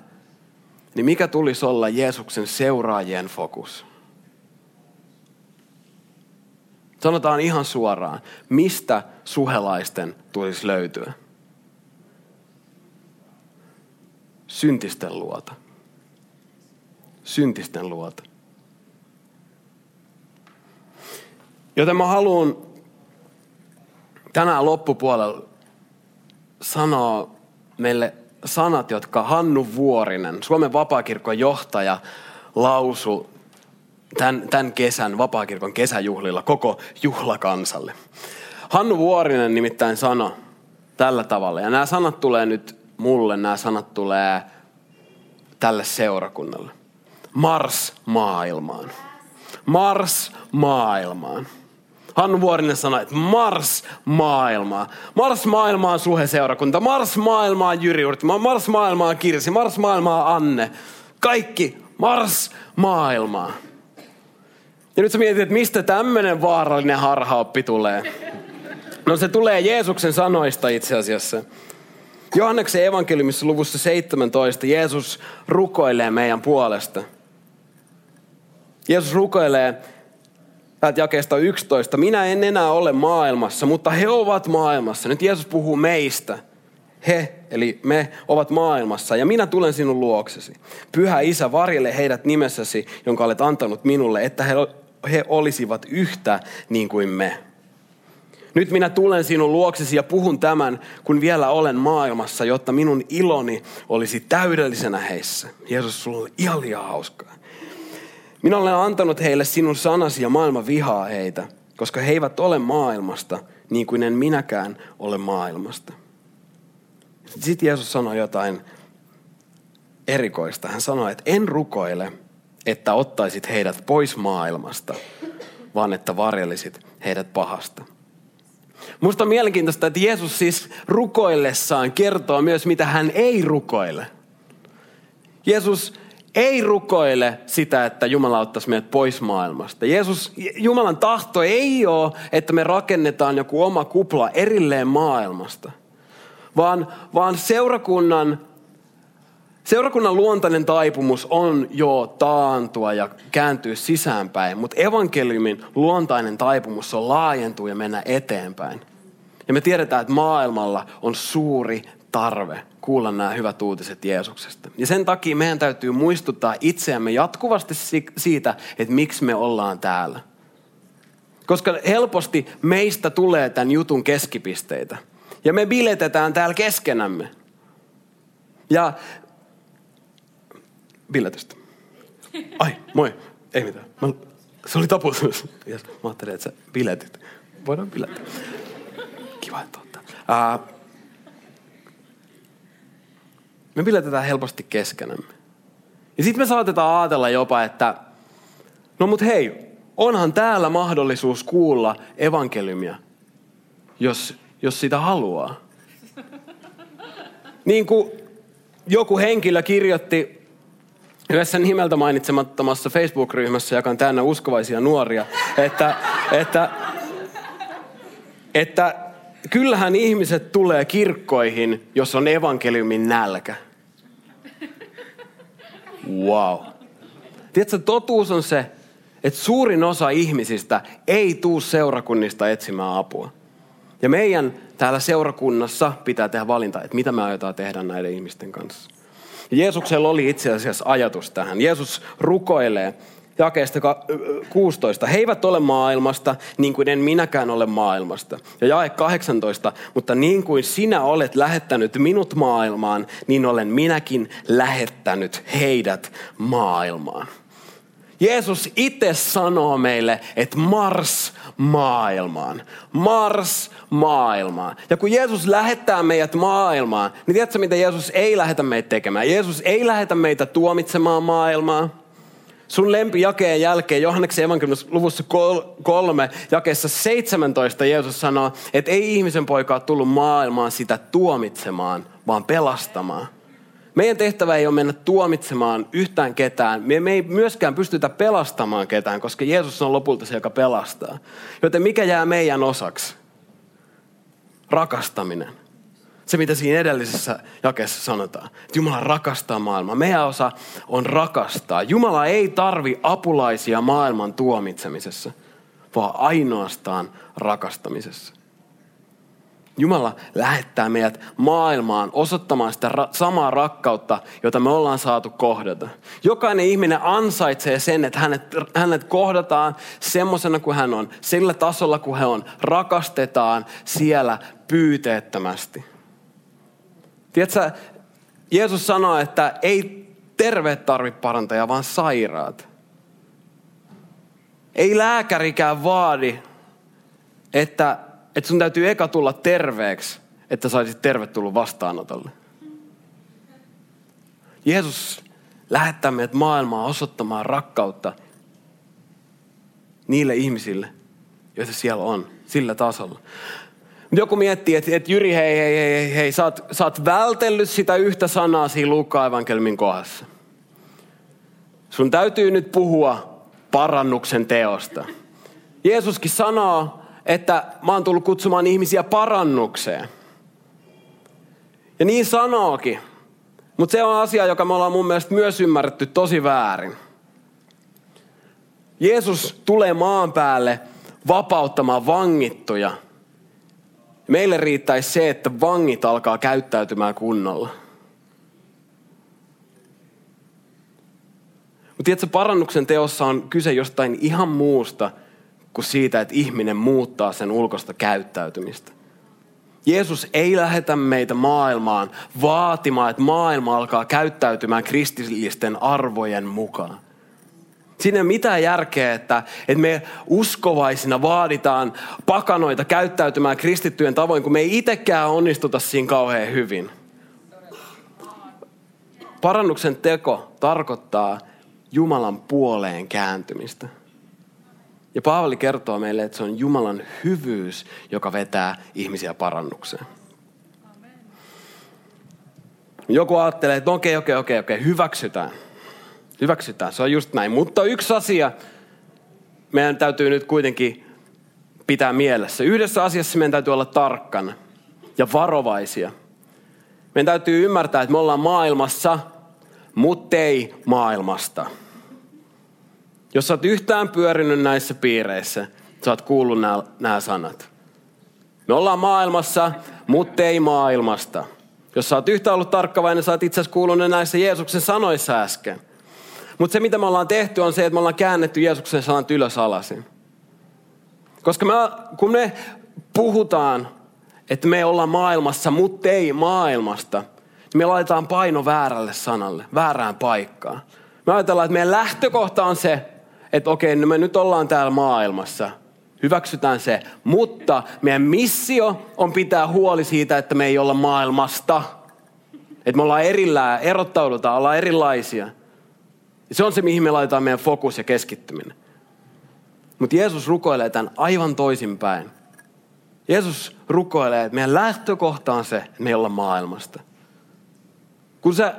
niin mikä tulisi olla Jeesuksen seuraajien fokus? Sanotaan ihan suoraan, mistä suhelaisten tulisi löytyä? syntisten luota. syntisten luota. Joten mä haluan tänään loppupuolella sanoa meille sanat, jotka Hannu Vuorinen, Suomen vapaakirkon johtaja, lausu tämän, tämän kesän vapaakirkon kesäjuhlilla koko juhlakansalle. Hannu Vuorinen nimittäin sanoi tällä tavalla, ja nämä sanat tulee nyt mulle, nämä sanat tulee tälle seurakunnalle. Mars maailmaan. Mars maailmaan. Hannu Vuorinen sanoi, että Mars maailmaa. Mars maailmaa Suhe seurakunta. Mars maailmaa Jyri Urtima. Mars maailmaa Kirsi. Mars maailmaa Anne. Kaikki Mars maailmaa. Ja nyt sä mietit, että mistä tämmöinen vaarallinen harhaoppi tulee. No se tulee Jeesuksen sanoista itse asiassa. Johanneksen evankeliumissa luvussa 17 Jeesus rukoilee meidän puolesta. Jeesus rukoilee täältä jakeesta 11. Minä en enää ole maailmassa, mutta he ovat maailmassa. Nyt Jeesus puhuu meistä. He, eli me, ovat maailmassa ja minä tulen sinun luoksesi. Pyhä Isä, varjele heidät nimessäsi, jonka olet antanut minulle, että he, he olisivat yhtä niin kuin me. Nyt minä tulen sinun luoksesi ja puhun tämän, kun vielä olen maailmassa, jotta minun iloni olisi täydellisenä heissä. Jeesus, sulla on ihan liian hauskaa. Minä olen antanut heille sinun sanasi ja maailma vihaa heitä, koska he eivät ole maailmasta, niin kuin en minäkään ole maailmasta. Sitten Jeesus sanoi jotain erikoista. Hän sanoi, että en rukoile, että ottaisit heidät pois maailmasta, vaan että varjelisit heidät pahasta. Musta on mielenkiintoista, että Jeesus siis rukoillessaan kertoo myös, mitä hän ei rukoile. Jeesus ei rukoile sitä, että Jumala ottaisi meidät pois maailmasta. Jeesus, Jumalan tahto ei ole, että me rakennetaan joku oma kupla erilleen maailmasta. Vaan, vaan seurakunnan, seurakunnan luontainen taipumus on jo taantua ja kääntyä sisäänpäin. Mutta evankeliumin luontainen taipumus on laajentua ja mennä eteenpäin. Ja me tiedetään, että maailmalla on suuri tarve kuulla nämä hyvät uutiset Jeesuksesta. Ja sen takia meidän täytyy muistuttaa itseämme jatkuvasti siitä, että miksi me ollaan täällä. Koska helposti meistä tulee tämän jutun keskipisteitä. Ja me biletetään täällä keskenämme. Ja biletystä. Ai, moi. Ei mitään. Mä, se oli taputus. Ja mä ajattelin, että sä biletit. Voidaan bilettää. Kiva, että ottaa. Uh, me piletään helposti keskenämme. Ja sitten me saatetaan ajatella jopa, että no mut hei, onhan täällä mahdollisuus kuulla evankeliumia, jos, jos sitä haluaa. Niin kuin joku henkilö kirjoitti yhdessä nimeltä mainitsemattomassa Facebook-ryhmässä, joka on täynnä uskovaisia nuoria, että, että, että kyllähän ihmiset tulee kirkkoihin, jos on evankeliumin nälkä. Wow. Tiedätkö, totuus on se, että suurin osa ihmisistä ei tuu seurakunnista etsimään apua. Ja meidän täällä seurakunnassa pitää tehdä valinta, että mitä me aiotaan tehdä näiden ihmisten kanssa. Jeesuksella oli itse asiassa ajatus tähän. Jeesus rukoilee jakeesta 16. He eivät ole maailmasta, niin kuin en minäkään ole maailmasta. Ja jae 18. Mutta niin kuin sinä olet lähettänyt minut maailmaan, niin olen minäkin lähettänyt heidät maailmaan. Jeesus itse sanoo meille, että Mars maailmaan. Mars maailmaan. Ja kun Jeesus lähettää meidät maailmaan, niin tiedätkö mitä Jeesus ei lähetä meitä tekemään? Jeesus ei lähetä meitä tuomitsemaan maailmaa. Sun lempijakeen jälkeen Johanneksen evankeliumissa luvussa kolme, jakeessa 17 Jeesus sanoo, että ei ihmisen poika ole tullut maailmaan sitä tuomitsemaan, vaan pelastamaan. Meidän tehtävä ei ole mennä tuomitsemaan yhtään ketään. Me, me ei myöskään pystytä pelastamaan ketään, koska Jeesus on lopulta se, joka pelastaa. Joten mikä jää meidän osaksi? Rakastaminen. Se, mitä siinä edellisessä jakeessa sanotaan. Että Jumala rakastaa maailmaa. Meidän osa on rakastaa. Jumala ei tarvi apulaisia maailman tuomitsemisessa, vaan ainoastaan rakastamisessa. Jumala lähettää meidät maailmaan osoittamaan sitä ra- samaa rakkautta, jota me ollaan saatu kohdata. Jokainen ihminen ansaitsee sen, että hänet, hänet kohdataan semmoisena kuin hän on, sillä tasolla kuin hän on. Rakastetaan siellä pyyteettömästi. Tiedätkö, Jeesus sanoi, että ei terveet tarvitse parantaja, vaan sairaat. Ei lääkärikään vaadi, että että sun täytyy eka tulla terveeksi, että saisit tervetullut vastaanotolle. Jeesus lähettää meidät maailmaa osoittamaan rakkautta niille ihmisille, joita siellä on, sillä tasolla. Joku miettii, että, että Jyri, hei, hei, hei, hei, sä oot, sä oot vältellyt sitä yhtä sanaa siinä Luukka-evankelmin kohdassa. Sun täytyy nyt puhua parannuksen teosta. Jeesuskin sanoo, että mä oon tullut kutsumaan ihmisiä parannukseen. Ja niin sanookin. Mutta se on asia, joka me ollaan mun mielestä myös ymmärretty tosi väärin. Jeesus tulee maan päälle vapauttamaan vangittuja. Meille riittäisi se, että vangit alkaa käyttäytymään kunnolla. Mutta tiedätkö, parannuksen teossa on kyse jostain ihan muusta – kuin siitä, että ihminen muuttaa sen ulkosta käyttäytymistä. Jeesus ei lähetä meitä maailmaan vaatimaan, että maailma alkaa käyttäytymään kristillisten arvojen mukaan. Siinä ei ole mitään järkeä, että, että me uskovaisina vaaditaan pakanoita käyttäytymään kristittyjen tavoin, kun me ei itsekään onnistuta siinä kauhean hyvin. Parannuksen teko tarkoittaa Jumalan puoleen kääntymistä. Ja Paavali kertoo meille, että se on Jumalan hyvyys, joka vetää ihmisiä parannukseen. Joku ajattelee, että okei, okei, okei, okei, hyväksytään. Hyväksytään, se on just näin. Mutta yksi asia meidän täytyy nyt kuitenkin pitää mielessä. Yhdessä asiassa meidän täytyy olla tarkkana ja varovaisia. Meidän täytyy ymmärtää, että me ollaan maailmassa, mutta ei maailmasta. Jos sä oot yhtään pyörinyt näissä piireissä, sä oot kuullut nämä, sanat. Me ollaan maailmassa, mutta ei maailmasta. Jos sä oot yhtään ollut tarkkavainen, sä oot itse asiassa kuullut näissä Jeesuksen sanoissa äsken. Mutta se, mitä me ollaan tehty, on se, että me ollaan käännetty Jeesuksen sanat ylös alasin. Koska me, kun me puhutaan, että me ollaan maailmassa, mutta ei maailmasta, niin me laitetaan paino väärälle sanalle, väärään paikkaan. Me ajatellaan, että meidän lähtökohta on se, että okei, no me nyt ollaan täällä maailmassa. Hyväksytään se. Mutta meidän missio on pitää huoli siitä, että me ei olla maailmasta. Että me ollaan erillään, erottaudutaan, ollaan erilaisia. Se on se, mihin me laitetaan meidän fokus ja keskittyminen. Mutta Jeesus rukoilee tämän aivan toisinpäin. Jeesus rukoilee, että meidän lähtökohta on se, että me ei olla maailmasta. Kun sä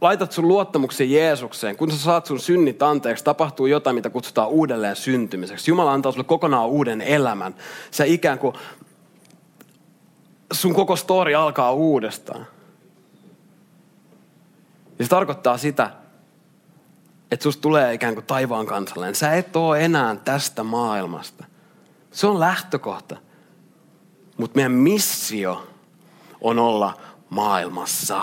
laitat sun luottamuksen Jeesukseen, kun sä saat sun synnit anteeksi, tapahtuu jotain, mitä kutsutaan uudelleen syntymiseksi. Jumala antaa sulle kokonaan uuden elämän. Sä ikään kuin, sun koko story alkaa uudestaan. Ja se tarkoittaa sitä, että susta tulee ikään kuin taivaan kansalainen. Sä et ole enää tästä maailmasta. Se on lähtökohta. Mutta meidän missio on olla maailmassa.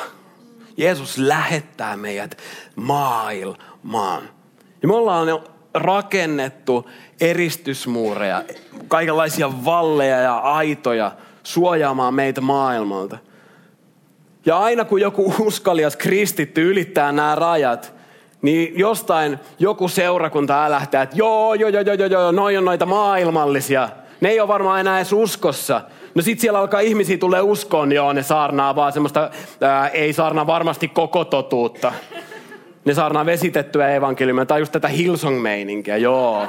Jeesus lähettää meidät maailmaan. Ja me ollaan rakennettu eristysmuureja, kaikenlaisia valleja ja aitoja suojaamaan meitä maailmalta. Ja aina kun joku uskalias kristitty ylittää nämä rajat, niin jostain joku seurakunta älähtää, että joo, joo, joo, joo, joo, noi on noita maailmallisia. Ne ei ole varmaan enää edes uskossa. No sit siellä alkaa ihmisiä tulee uskoon, joo, ne saarnaa vaan semmoista, ää, ei saarnaa varmasti koko totuutta. Ne saarnaa vesitettyä evankeliumia tai just tätä Hillsong-meininkiä, joo.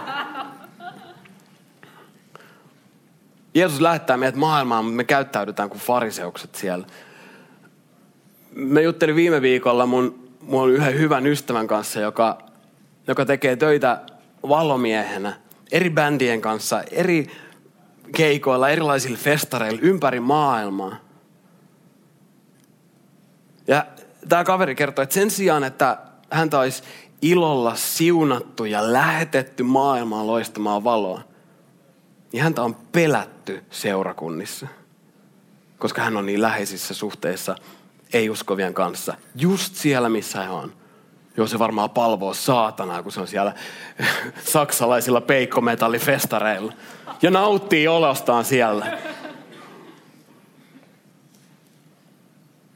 Jeesus lähettää meidät maailmaan, mutta me käyttäydytään kuin fariseukset siellä. Me juttelin viime viikolla mun, mun yhden hyvän ystävän kanssa, joka, joka tekee töitä valomiehenä eri bändien kanssa, eri keikoilla, erilaisilla festareilla ympäri maailmaa. Ja tämä kaveri kertoi, että sen sijaan, että häntä olisi ilolla siunattu ja lähetetty maailmaan loistamaan valoa, niin häntä on pelätty seurakunnissa. koska hän on niin läheisissä suhteissa ei-uskovien kanssa. Just siellä, missä he on. Joo, se varmaan palvoo saatanaa, kun se on siellä saksalaisilla peikkometallifestareilla. Ja nauttii olostaan siellä.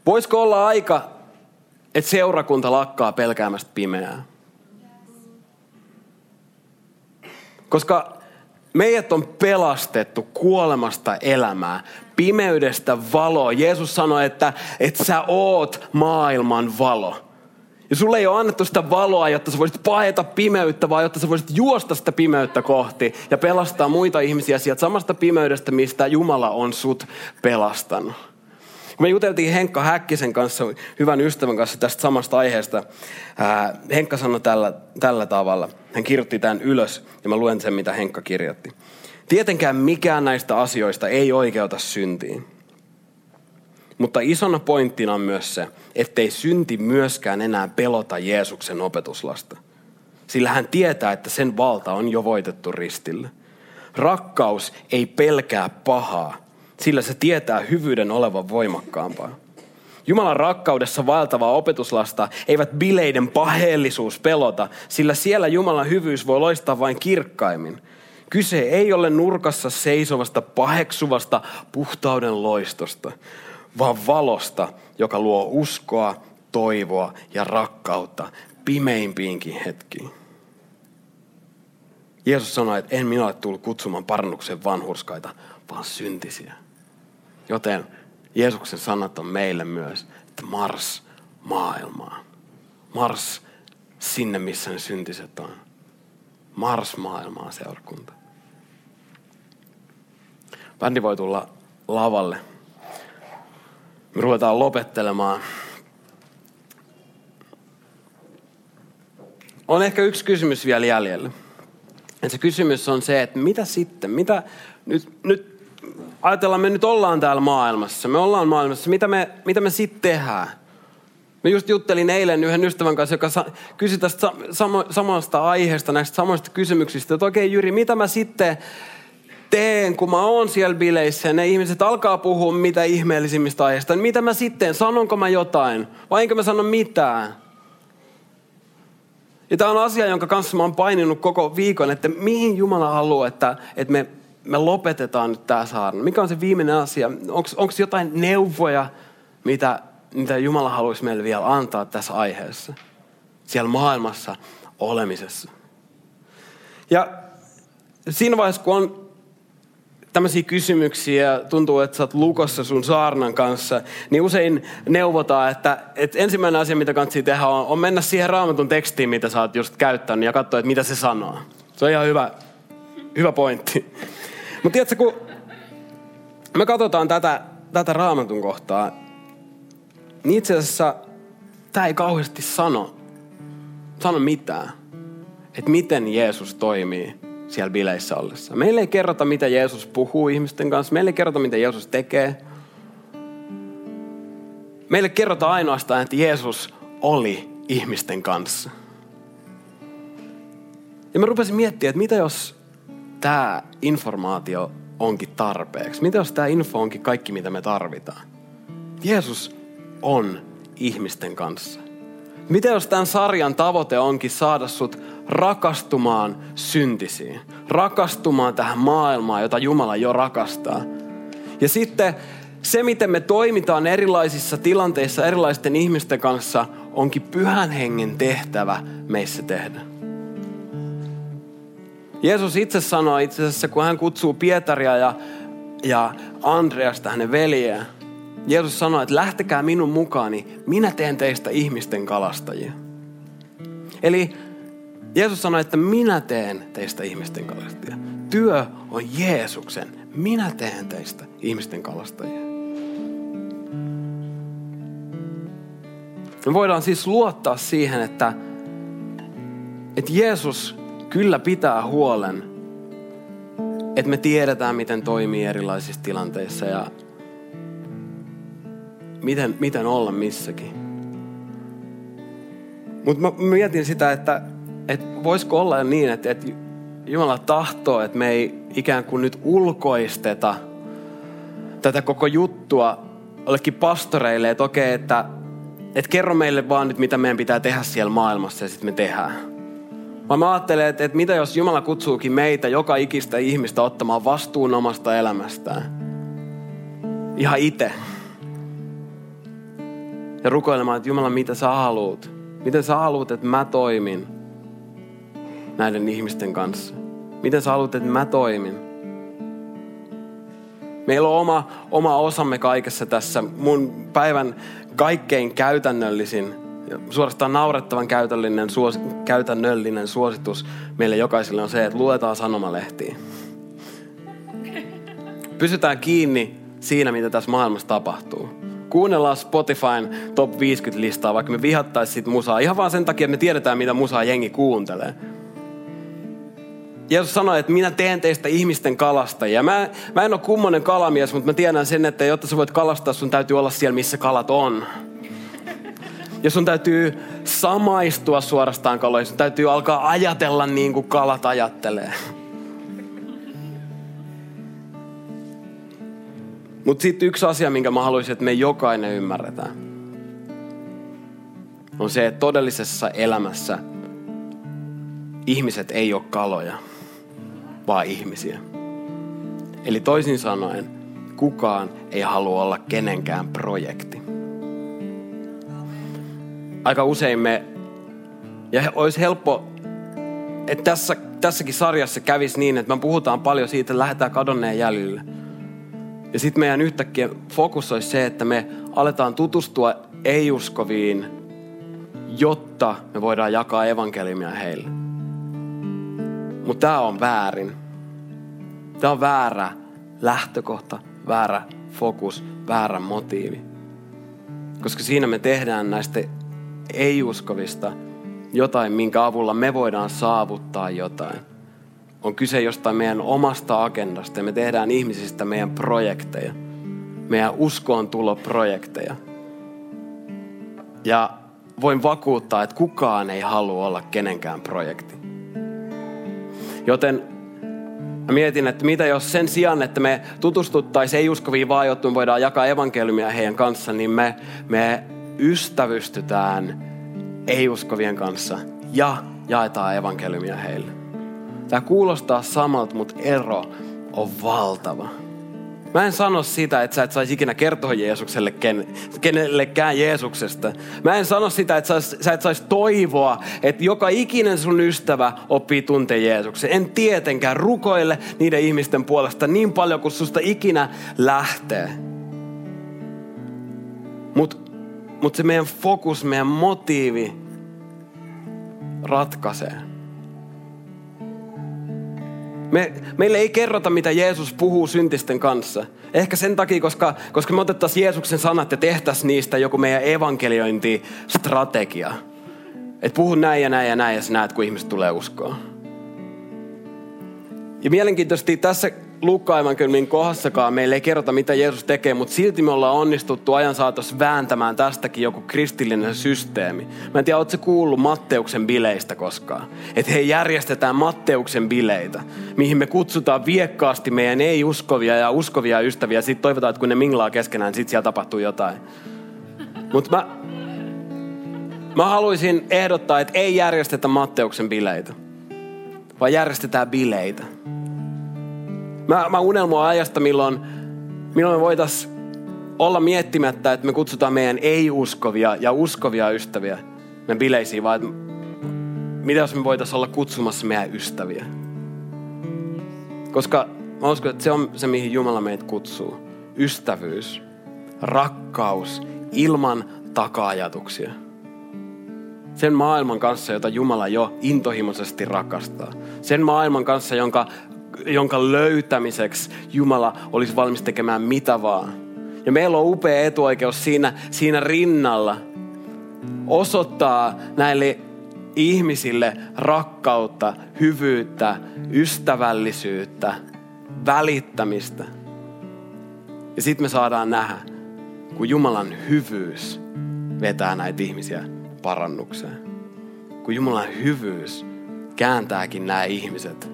Voisiko olla aika, että seurakunta lakkaa pelkäämästä pimeää? Koska meidät on pelastettu kuolemasta elämää, pimeydestä valoa. Jeesus sanoi, että, että sä oot maailman valo. Ja sulle ei ole annettu sitä valoa, jotta sä voisit paeta pimeyttä, vaan jotta sä voisit juosta sitä pimeyttä kohti ja pelastaa muita ihmisiä sieltä samasta pimeydestä, mistä Jumala on sut pelastanut. Kun me juteltiin Henkka Häkkisen kanssa, hyvän ystävän kanssa tästä samasta aiheesta, Henkka sanoi tällä, tällä tavalla. Hän kirjoitti tämän ylös ja mä luen sen, mitä Henkka kirjoitti. Tietenkään mikään näistä asioista ei oikeuta syntiin. Mutta isona pointtina on myös se, ettei synti myöskään enää pelota Jeesuksen opetuslasta. Sillä hän tietää, että sen valta on jo voitettu ristillä. Rakkaus ei pelkää pahaa, sillä se tietää hyvyyden olevan voimakkaampaa. Jumalan rakkaudessa vaeltavaa opetuslasta eivät bileiden paheellisuus pelota, sillä siellä Jumalan hyvyys voi loistaa vain kirkkaimmin. Kyse ei ole nurkassa seisovasta paheksuvasta puhtauden loistosta, vaan valosta, joka luo uskoa, toivoa ja rakkautta pimeimpiinkin hetkiin. Jeesus sanoi, että en minä ole tullut kutsumaan parannuksen vanhurskaita, vaan syntisiä. Joten Jeesuksen sanat on meille myös, että mars maailmaan. Mars sinne, missä ne syntiset on. Mars maailmaan seurakunta. Bändi voi tulla lavalle. Me ruvetaan lopettelemaan. On ehkä yksi kysymys vielä jäljellä. Ja se kysymys on se, että mitä sitten? Mitä nyt, nyt ajatellaan, me nyt ollaan täällä maailmassa. Me ollaan maailmassa. Mitä me, mitä me sitten tehdään? Mä just juttelin eilen yhden ystävän kanssa, joka kysyi tästä samasta aiheesta, näistä samoista kysymyksistä. Että okei okay, Jyri, mitä mä sitten teen, kun mä oon siellä bileissä ja ne ihmiset alkaa puhua mitä ihmeellisimmistä aiheista. Niin mitä mä sitten Sanonko mä jotain? Vai enkö mä sano mitään? Ja tämä on asia, jonka kanssa mä oon paininut koko viikon, että mihin Jumala haluaa, että, että me me lopetetaan nyt tämä saarna? Mikä on se viimeinen asia? Onko jotain neuvoja, mitä, mitä Jumala haluaisi meille vielä antaa tässä aiheessa? Siellä maailmassa olemisessa. Ja siinä vaiheessa, kun on tämmöisiä kysymyksiä, tuntuu, että sä oot lukossa sun saarnan kanssa, niin usein neuvotaan, että, että ensimmäinen asia, mitä kannattaa tehdä, on, on mennä siihen raamatun tekstiin, mitä sä oot just käyttänyt, ja katsoa, että mitä se sanoo. Se on ihan hyvä, hyvä pointti. Mutta tiedätkö, kun me katsotaan tätä, tätä raamatun kohtaa, niin itse asiassa tämä ei kauheasti sano, sano mitään, että miten Jeesus toimii siellä bileissä ollessa. Meille ei kerrota, mitä Jeesus puhuu ihmisten kanssa. Meille ei kerrota, mitä Jeesus tekee. Meille kerrotaan ainoastaan, että Jeesus oli ihmisten kanssa. Ja mä rupesin miettimään, että mitä jos tämä informaatio onkin tarpeeksi? Mitä jos tämä info onkin kaikki, mitä me tarvitaan? Jeesus on ihmisten kanssa. Mitä jos tämän sarjan tavoite onkin saada sut rakastumaan syntisiin, rakastumaan tähän maailmaan, jota Jumala jo rakastaa. Ja sitten se, miten me toimitaan erilaisissa tilanteissa erilaisten ihmisten kanssa, onkin pyhän hengen tehtävä meissä tehdä. Jeesus itse sanoo itse asiassa, kun hän kutsuu Pietaria ja, ja Andreasta, hänen veljeään. Jeesus sanoi, että lähtekää minun mukaani, minä teen teistä ihmisten kalastajia. Eli Jeesus sanoi, että minä teen teistä ihmisten kalastajia. Työ on Jeesuksen. Minä teen teistä ihmisten kalastajia. Me voidaan siis luottaa siihen, että, että Jeesus kyllä pitää huolen, että me tiedetään, miten toimii erilaisissa tilanteissa ja miten, miten olla missäkin. Mutta mä mietin sitä, että, että voisiko olla niin, että, että Jumala tahtoo, että me ei ikään kuin nyt ulkoisteta tätä koko juttua jollekin pastoreille, että okei, että, että kerro meille vaan nyt, mitä meidän pitää tehdä siellä maailmassa ja sitten me tehdään. Vaan mä ajattelen, että, että mitä jos Jumala kutsuukin meitä, joka ikistä ihmistä, ottamaan vastuun omasta elämästään. Ihan itse. Ja rukoilemaan, että Jumala, mitä sä haluut? Miten sä haluut, että mä toimin näiden ihmisten kanssa? Miten sä haluat, että mä toimin? Meillä on oma, oma osamme kaikessa tässä. Mun päivän kaikkein käytännöllisin, suorastaan naurettavan käytännöllinen, suos, käytännöllinen suositus meille jokaiselle on se, että luetaan sanomalehtiä. Pysytään kiinni siinä, mitä tässä maailmassa tapahtuu. Kuunnellaan Spotifyn top 50-listaa, vaikka me vihattaisiin siitä musaa. Ihan vaan sen takia, että me tiedetään, mitä musaa jengi kuuntelee. Jeesus sanoi, että minä teen teistä ihmisten kalastajia. Mä, mä en ole kummonen kalamies, mutta mä tiedän sen, että jotta sä voit kalastaa, sun täytyy olla siellä, missä kalat on. Ja sun täytyy samaistua suorastaan kaloihin. Sun täytyy alkaa ajatella niin kuin kalat ajattelee. Mutta sitten yksi asia, minkä mä haluaisin, että me jokainen ymmärretään, on se, että todellisessa elämässä ihmiset ei ole kaloja vaan ihmisiä. Eli toisin sanoen, kukaan ei halua olla kenenkään projekti. Aika usein me, ja olisi helppo, että tässä, tässäkin sarjassa kävisi niin, että me puhutaan paljon siitä, että lähdetään kadonneen jäljille. Ja sitten meidän yhtäkkiä fokus olisi se, että me aletaan tutustua ei-uskoviin, jotta me voidaan jakaa evankeliumia heille. Mutta tämä on väärin. Tämä on väärä lähtökohta, väärä fokus, väärä motiivi. Koska siinä me tehdään näistä ei-uskovista jotain, minkä avulla me voidaan saavuttaa jotain. On kyse jostain meidän omasta agendasta ja me tehdään ihmisistä meidän projekteja. Meidän uskoon tuloprojekteja. Ja voin vakuuttaa, että kukaan ei halua olla kenenkään projekti. Joten mä mietin, että mitä jos sen sijaan, että me tutustuttaisiin ei-uskoviin vaan, jotta me voidaan jakaa evankeliumia heidän kanssa, niin me, me ystävystytään ei-uskovien kanssa ja jaetaan evankeliumia heille. Tämä kuulostaa samalta, mutta ero on valtava. Mä en sano sitä, että sä et saisi ikinä kertoa Jeesukselle ken, kenellekään Jeesuksesta. Mä en sano sitä, että sä, sä et saisi toivoa, että joka ikinen sun ystävä oppii tuntea Jeesuksen. En tietenkään rukoile niiden ihmisten puolesta niin paljon kuin susta ikinä lähtee. Mutta mut se meidän fokus, meidän motiivi ratkaisee. Me, meille ei kerrota, mitä Jeesus puhuu syntisten kanssa. Ehkä sen takia, koska, koska me otettaisiin Jeesuksen sanat ja tehtäisiin niistä joku meidän evankeliointistrategia. Että puhu näin ja näin ja näin ja sä näet, kun ihmiset tulee uskoa. Ja mielenkiintoisesti tässä Luukka-evankeliumin kohdassakaan meille ei kerrota, mitä Jeesus tekee, mutta silti me ollaan onnistuttu ajan saatossa vääntämään tästäkin joku kristillinen systeemi. Mä en tiedä, ootko kuullut Matteuksen bileistä koskaan? Että he järjestetään Matteuksen bileitä, mihin me kutsutaan viekkaasti meidän ei-uskovia ja uskovia ystäviä. Sitten toivotaan, että kun ne minglaa keskenään, sitten siellä tapahtuu jotain. Mutta mä, mä haluaisin ehdottaa, että ei järjestetä Matteuksen bileitä, vaan järjestetään bileitä. Mä, mä unelmoin ajasta, milloin, milloin me voitaisiin olla miettimättä, että me kutsutaan meidän ei-uskovia ja uskovia ystäviä meidän bileisiin, vaan mitä jos me voitaisiin olla kutsumassa meidän ystäviä. Koska mä uskon, että se on se, mihin Jumala meitä kutsuu. Ystävyys, rakkaus, ilman taka-ajatuksia. Sen maailman kanssa, jota Jumala jo intohimoisesti rakastaa. Sen maailman kanssa, jonka jonka löytämiseksi Jumala olisi valmis tekemään mitä vaan. Ja meillä on upea etuoikeus siinä, siinä rinnalla osoittaa näille ihmisille rakkautta, hyvyyttä, ystävällisyyttä, välittämistä. Ja sitten me saadaan nähdä, kun Jumalan hyvyys vetää näitä ihmisiä parannukseen. Kun Jumalan hyvyys kääntääkin nämä ihmiset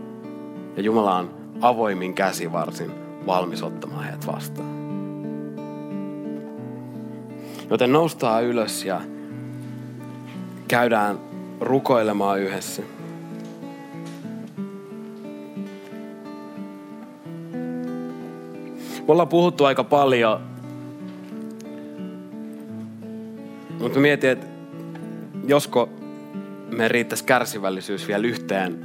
ja Jumala on avoimin käsivarsin valmis ottamaan heidät vastaan. Joten noustaan ylös ja käydään rukoilemaan yhdessä. Me ollaan puhuttu aika paljon, mutta mietin, että josko me riittäisi kärsivällisyys vielä yhteen,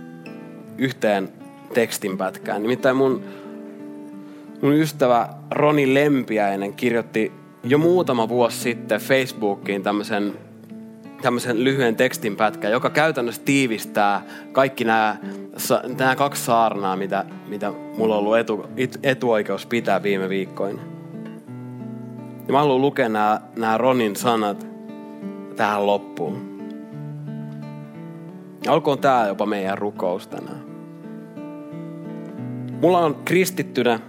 yhteen tekstinpätkään. Nimittäin mun, mun ystävä Roni Lempiäinen kirjoitti jo muutama vuosi sitten Facebookiin tämmöisen tämmöisen lyhyen tekstin pätkän, joka käytännössä tiivistää kaikki nämä, nämä kaksi saarnaa, mitä, mitä mulla on ollut etu, etuoikeus pitää viime viikkoina. Ja mä haluan lukea nämä, nämä Ronin sanat tähän loppuun. Olkoon tämä jopa meidän rukous tänään. Mulla on kristittynä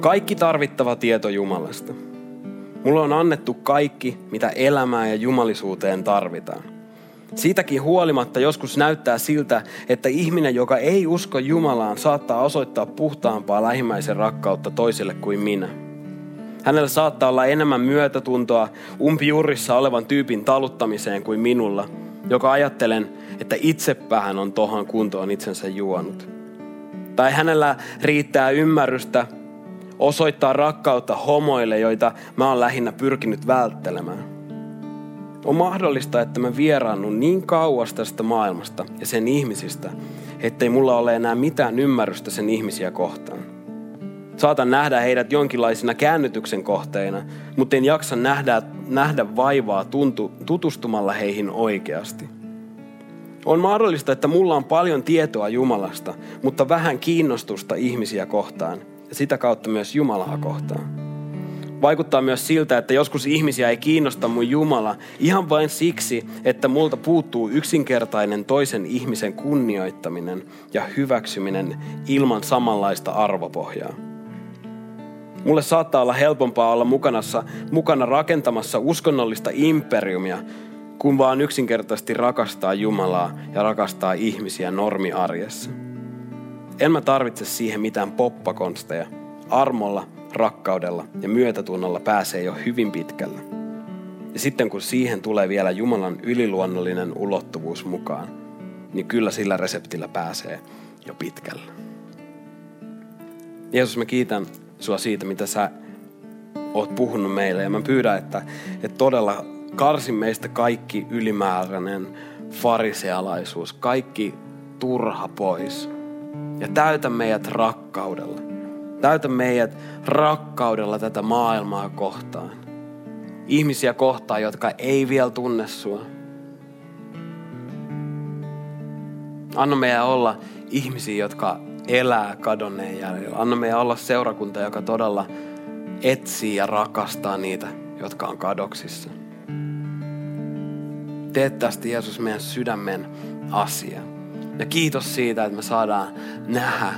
kaikki tarvittava tieto Jumalasta – Mulla on annettu kaikki, mitä elämään ja jumalisuuteen tarvitaan. Siitäkin huolimatta joskus näyttää siltä, että ihminen, joka ei usko Jumalaan, saattaa osoittaa puhtaampaa lähimmäisen rakkautta toiselle kuin minä. Hänellä saattaa olla enemmän myötätuntoa umpiurissa olevan tyypin taluttamiseen kuin minulla, joka ajattelen, että itsepäähän on tohon kuntoon itsensä juonut. Tai hänellä riittää ymmärrystä osoittaa rakkautta homoille, joita mä oon lähinnä pyrkinyt välttelemään. On mahdollista, että mä vieraannun niin kauas tästä maailmasta ja sen ihmisistä, ettei mulla ole enää mitään ymmärrystä sen ihmisiä kohtaan. Saatan nähdä heidät jonkinlaisina käännytyksen kohteina, mutta en jaksa nähdä, nähdä vaivaa tuntu, tutustumalla heihin oikeasti. On mahdollista, että mulla on paljon tietoa Jumalasta, mutta vähän kiinnostusta ihmisiä kohtaan ja sitä kautta myös Jumalaa kohtaan. Vaikuttaa myös siltä, että joskus ihmisiä ei kiinnosta mun Jumala ihan vain siksi, että multa puuttuu yksinkertainen toisen ihmisen kunnioittaminen ja hyväksyminen ilman samanlaista arvopohjaa. Mulle saattaa olla helpompaa olla mukana rakentamassa uskonnollista imperiumia, kun vaan yksinkertaisesti rakastaa Jumalaa ja rakastaa ihmisiä normiarjessa. En mä tarvitse siihen mitään poppakonsteja. Armolla, rakkaudella ja myötätunnolla pääsee jo hyvin pitkälle. Ja sitten kun siihen tulee vielä Jumalan yliluonnollinen ulottuvuus mukaan, niin kyllä sillä reseptillä pääsee jo pitkälle. Jeesus, mä kiitän sua siitä, mitä sä oot puhunut meille. Ja mä pyydän, että, että todella karsin meistä kaikki ylimääräinen farisealaisuus, kaikki turha pois – ja täytä meidät rakkaudella. Täytä meidät rakkaudella tätä maailmaa kohtaan. Ihmisiä kohtaan, jotka ei vielä tunne sua. Anna meidän olla ihmisiä, jotka elää kadonneen jäljellä. Anna meidän olla seurakunta, joka todella etsii ja rakastaa niitä, jotka on kadoksissa. Tee tästä Jeesus meidän sydämen asia. Ja kiitos siitä, että me saadaan nähdä,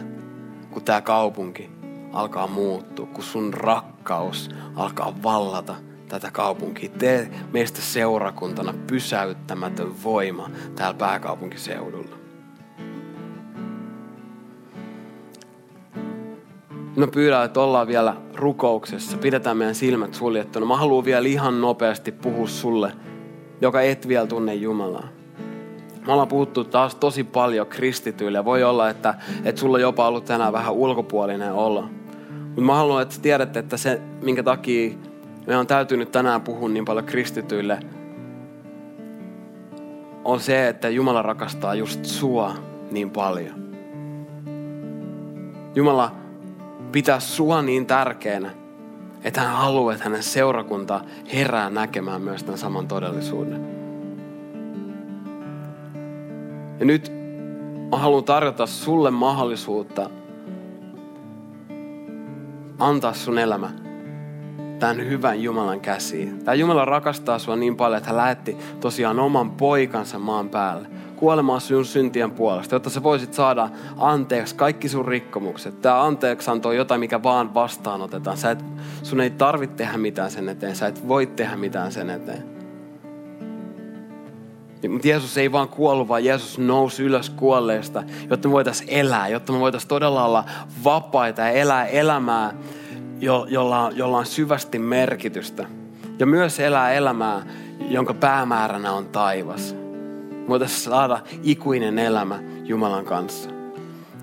kun tämä kaupunki alkaa muuttua, kun sun rakkaus alkaa vallata tätä kaupunkia. Tee meistä seurakuntana pysäyttämätön voima täällä pääkaupunkiseudulla. No pyydän, että ollaan vielä rukouksessa. Pidetään meidän silmät suljettuna. Mä haluan vielä ihan nopeasti puhua sulle, joka et vielä tunne Jumalaa. Me ollaan puhuttu taas tosi paljon kristityille. Voi olla, että, että sulla on jopa ollut tänään vähän ulkopuolinen olla. Mutta mä haluan, että tiedätte, että se, minkä takia me on täytynyt tänään puhua niin paljon kristityille, on se, että Jumala rakastaa just sua niin paljon. Jumala pitää sua niin tärkeänä, että hän haluaa, että hänen seurakunta herää näkemään myös tämän saman todellisuuden. Ja nyt mä haluan tarjota sulle mahdollisuutta antaa sun elämä tämän hyvän Jumalan käsiin. Tämä Jumala rakastaa sua niin paljon, että hän lähetti tosiaan oman poikansa maan päälle kuolemaan sun syntien puolesta, jotta sä voisit saada anteeksi kaikki sun rikkomukset. Tämä anteeksi on jotain, mikä vaan vastaanotetaan. Sä et, sun ei tarvitse tehdä mitään sen eteen, sä et voi tehdä mitään sen eteen. Mutta Jeesus ei vaan kuollut, vaan Jeesus nousi ylös kuolleesta, jotta me voitaisiin elää, jotta me voitaisiin todella olla vapaita ja elää elämää, jo, jolla, jolla on syvästi merkitystä. Ja myös elää elämää, jonka päämääränä on taivas. Voitaisiin saada ikuinen elämä Jumalan kanssa.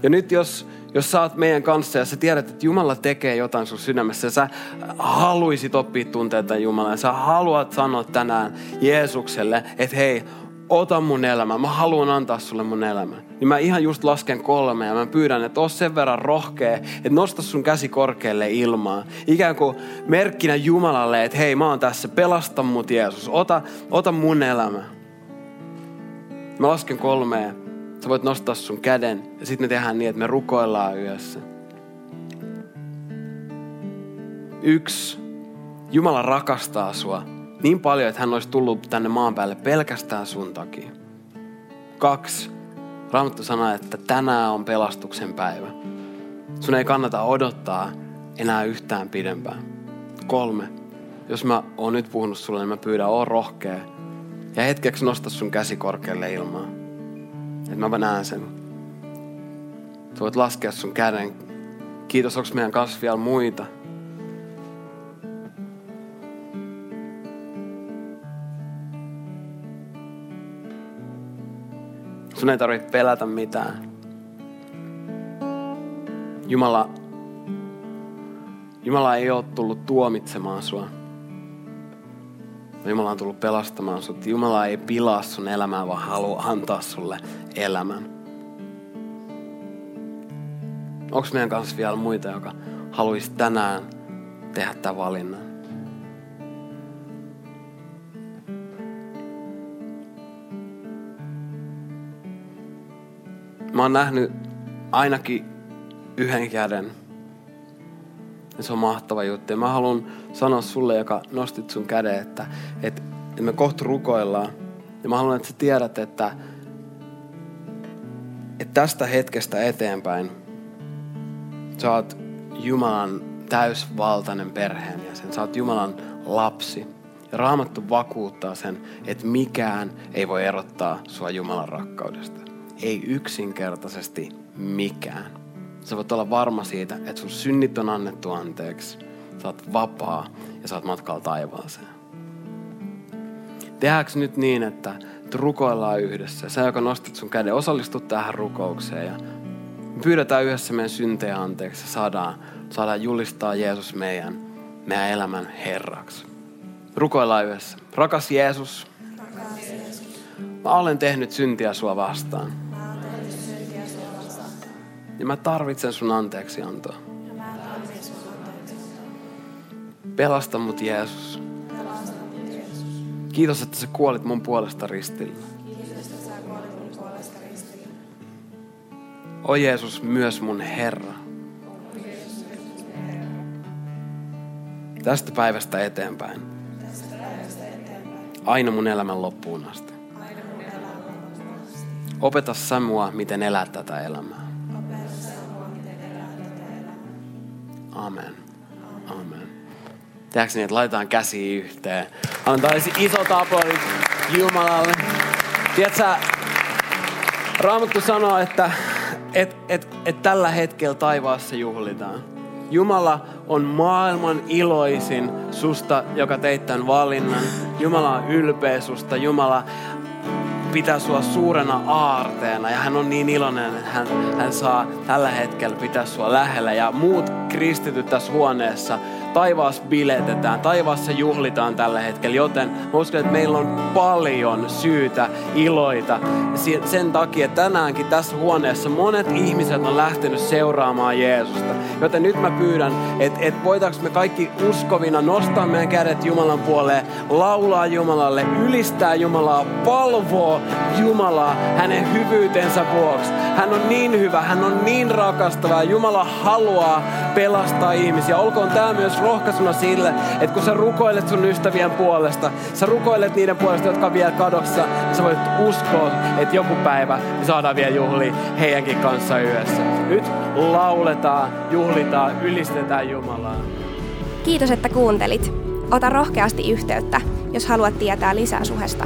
Ja nyt jos, jos sä oot meidän kanssa ja sä tiedät, että Jumala tekee jotain sun sydämessä ja sä haluisit oppia tunteita Jumalaa ja sä haluat sanoa tänään Jeesukselle, että hei, ota mun elämä, mä haluan antaa sulle mun elämä. Niin mä ihan just lasken kolme ja mä pyydän, että oo sen verran rohkea, että nosta sun käsi korkealle ilmaan. Ikään kuin merkkinä Jumalalle, että hei mä oon tässä, pelasta mut Jeesus, ota, ota mun elämä. Mä lasken kolmeen, sä voit nostaa sun käden ja sitten me tehdään niin, että me rukoillaan yössä. Yksi, Jumala rakastaa sua niin paljon, että hän olisi tullut tänne maan päälle pelkästään sun takia. Kaksi, Raamattu sanoo, että tänään on pelastuksen päivä. Sun ei kannata odottaa enää yhtään pidempään. Kolme, jos mä oon nyt puhunut sulle, niin mä pyydän, oo rohkea. Ja hetkeksi nosta sun käsi korkealle ilmaan. Että mä näen sen. Sä voit laskea sun käden. Kiitos, onko meidän kanssa vielä muita? Sun ei tarvitse pelätä mitään. Jumala, Jumala ei ole tullut tuomitsemaan sua. Jumala on tullut pelastamaan sut. Jumala ei pilaa sun elämää, vaan haluaa antaa sulle elämän. Onko meidän kanssa vielä muita, joka haluaisi tänään tehdä tämän valinnan? Mä oon nähnyt ainakin yhden käden. Ja se on mahtava juttu. Ja mä haluan sanoa sulle, joka nostit sun käden, että, että, me kohta rukoillaan. Ja mä haluan, että sä tiedät, että, että tästä hetkestä eteenpäin sä oot Jumalan täysvaltainen perheenjäsen. Sä oot Jumalan lapsi. Ja Raamattu vakuuttaa sen, että mikään ei voi erottaa sua Jumalan rakkaudesta. Ei yksinkertaisesti mikään. Sä voit olla varma siitä, että sun synnit on annettu anteeksi. Sä oot vapaa ja sä oot matkalla taivaaseen. Tehdäänkö nyt niin, että rukoillaan yhdessä? Sä, joka nostit sun käden, osallistu tähän rukoukseen ja pyydetään yhdessä meidän syntejä anteeksi ja saadaan, saadaan julistaa Jeesus meidän, meidän elämän Herraksi. Rukoillaan yhdessä. Rakas Jeesus, Rakas Jeesus. mä olen tehnyt syntiä sua vastaan. Ja mä tarvitsen sun anteeksi antoa. Pelasta mut Jeesus. Kiitos, että sä kuolit mun puolesta ristillä. O Jeesus, myös mun Herra. Tästä päivästä eteenpäin. Aina mun elämän loppuun asti. Opeta sä mua, miten elää tätä elämää. Amen. Amen. Tehdäänkö niin, että laitetaan käsi yhteen? Antaisi isot aplodit Jumalalle. Tiedätkö, Raamattu sanoo, että et, et, et tällä hetkellä taivaassa juhlitaan. Jumala on maailman iloisin susta, joka teit tämän valinnan. Jumala on ylpeä susta. Jumala pitää sua suurena aarteena ja hän on niin iloinen, että hän, hän saa tällä hetkellä pitää sua lähellä. Ja muut kristityt tässä huoneessa taivaassa biletetään, taivaassa juhlitaan tällä hetkellä, joten mä uskon, että meillä on paljon syytä iloita. Sen takia tänäänkin tässä huoneessa monet ihmiset on lähtenyt seuraamaan Jeesusta. Joten nyt mä pyydän, että, että voitaanko me kaikki uskovina nostaa meidän kädet Jumalan puoleen, laulaa Jumalalle, ylistää Jumalaa, palvoo Jumalaa hänen hyvyytensä vuoksi. Hän on niin hyvä, hän on niin rakastava. Jumala haluaa pelastaa ihmisiä. Olkoon tämä myös rohkaisuna sille, että kun sä rukoilet sun ystävien puolesta, sä rukoilet niiden puolesta, jotka on vielä kadossa, niin sä voit uskoa, että joku päivä me saadaan vielä juhli heidänkin kanssa yhdessä. Nyt lauletaan, juhlitaan, ylistetään Jumalaa. Kiitos, että kuuntelit. Ota rohkeasti yhteyttä, jos haluat tietää lisää suhesta.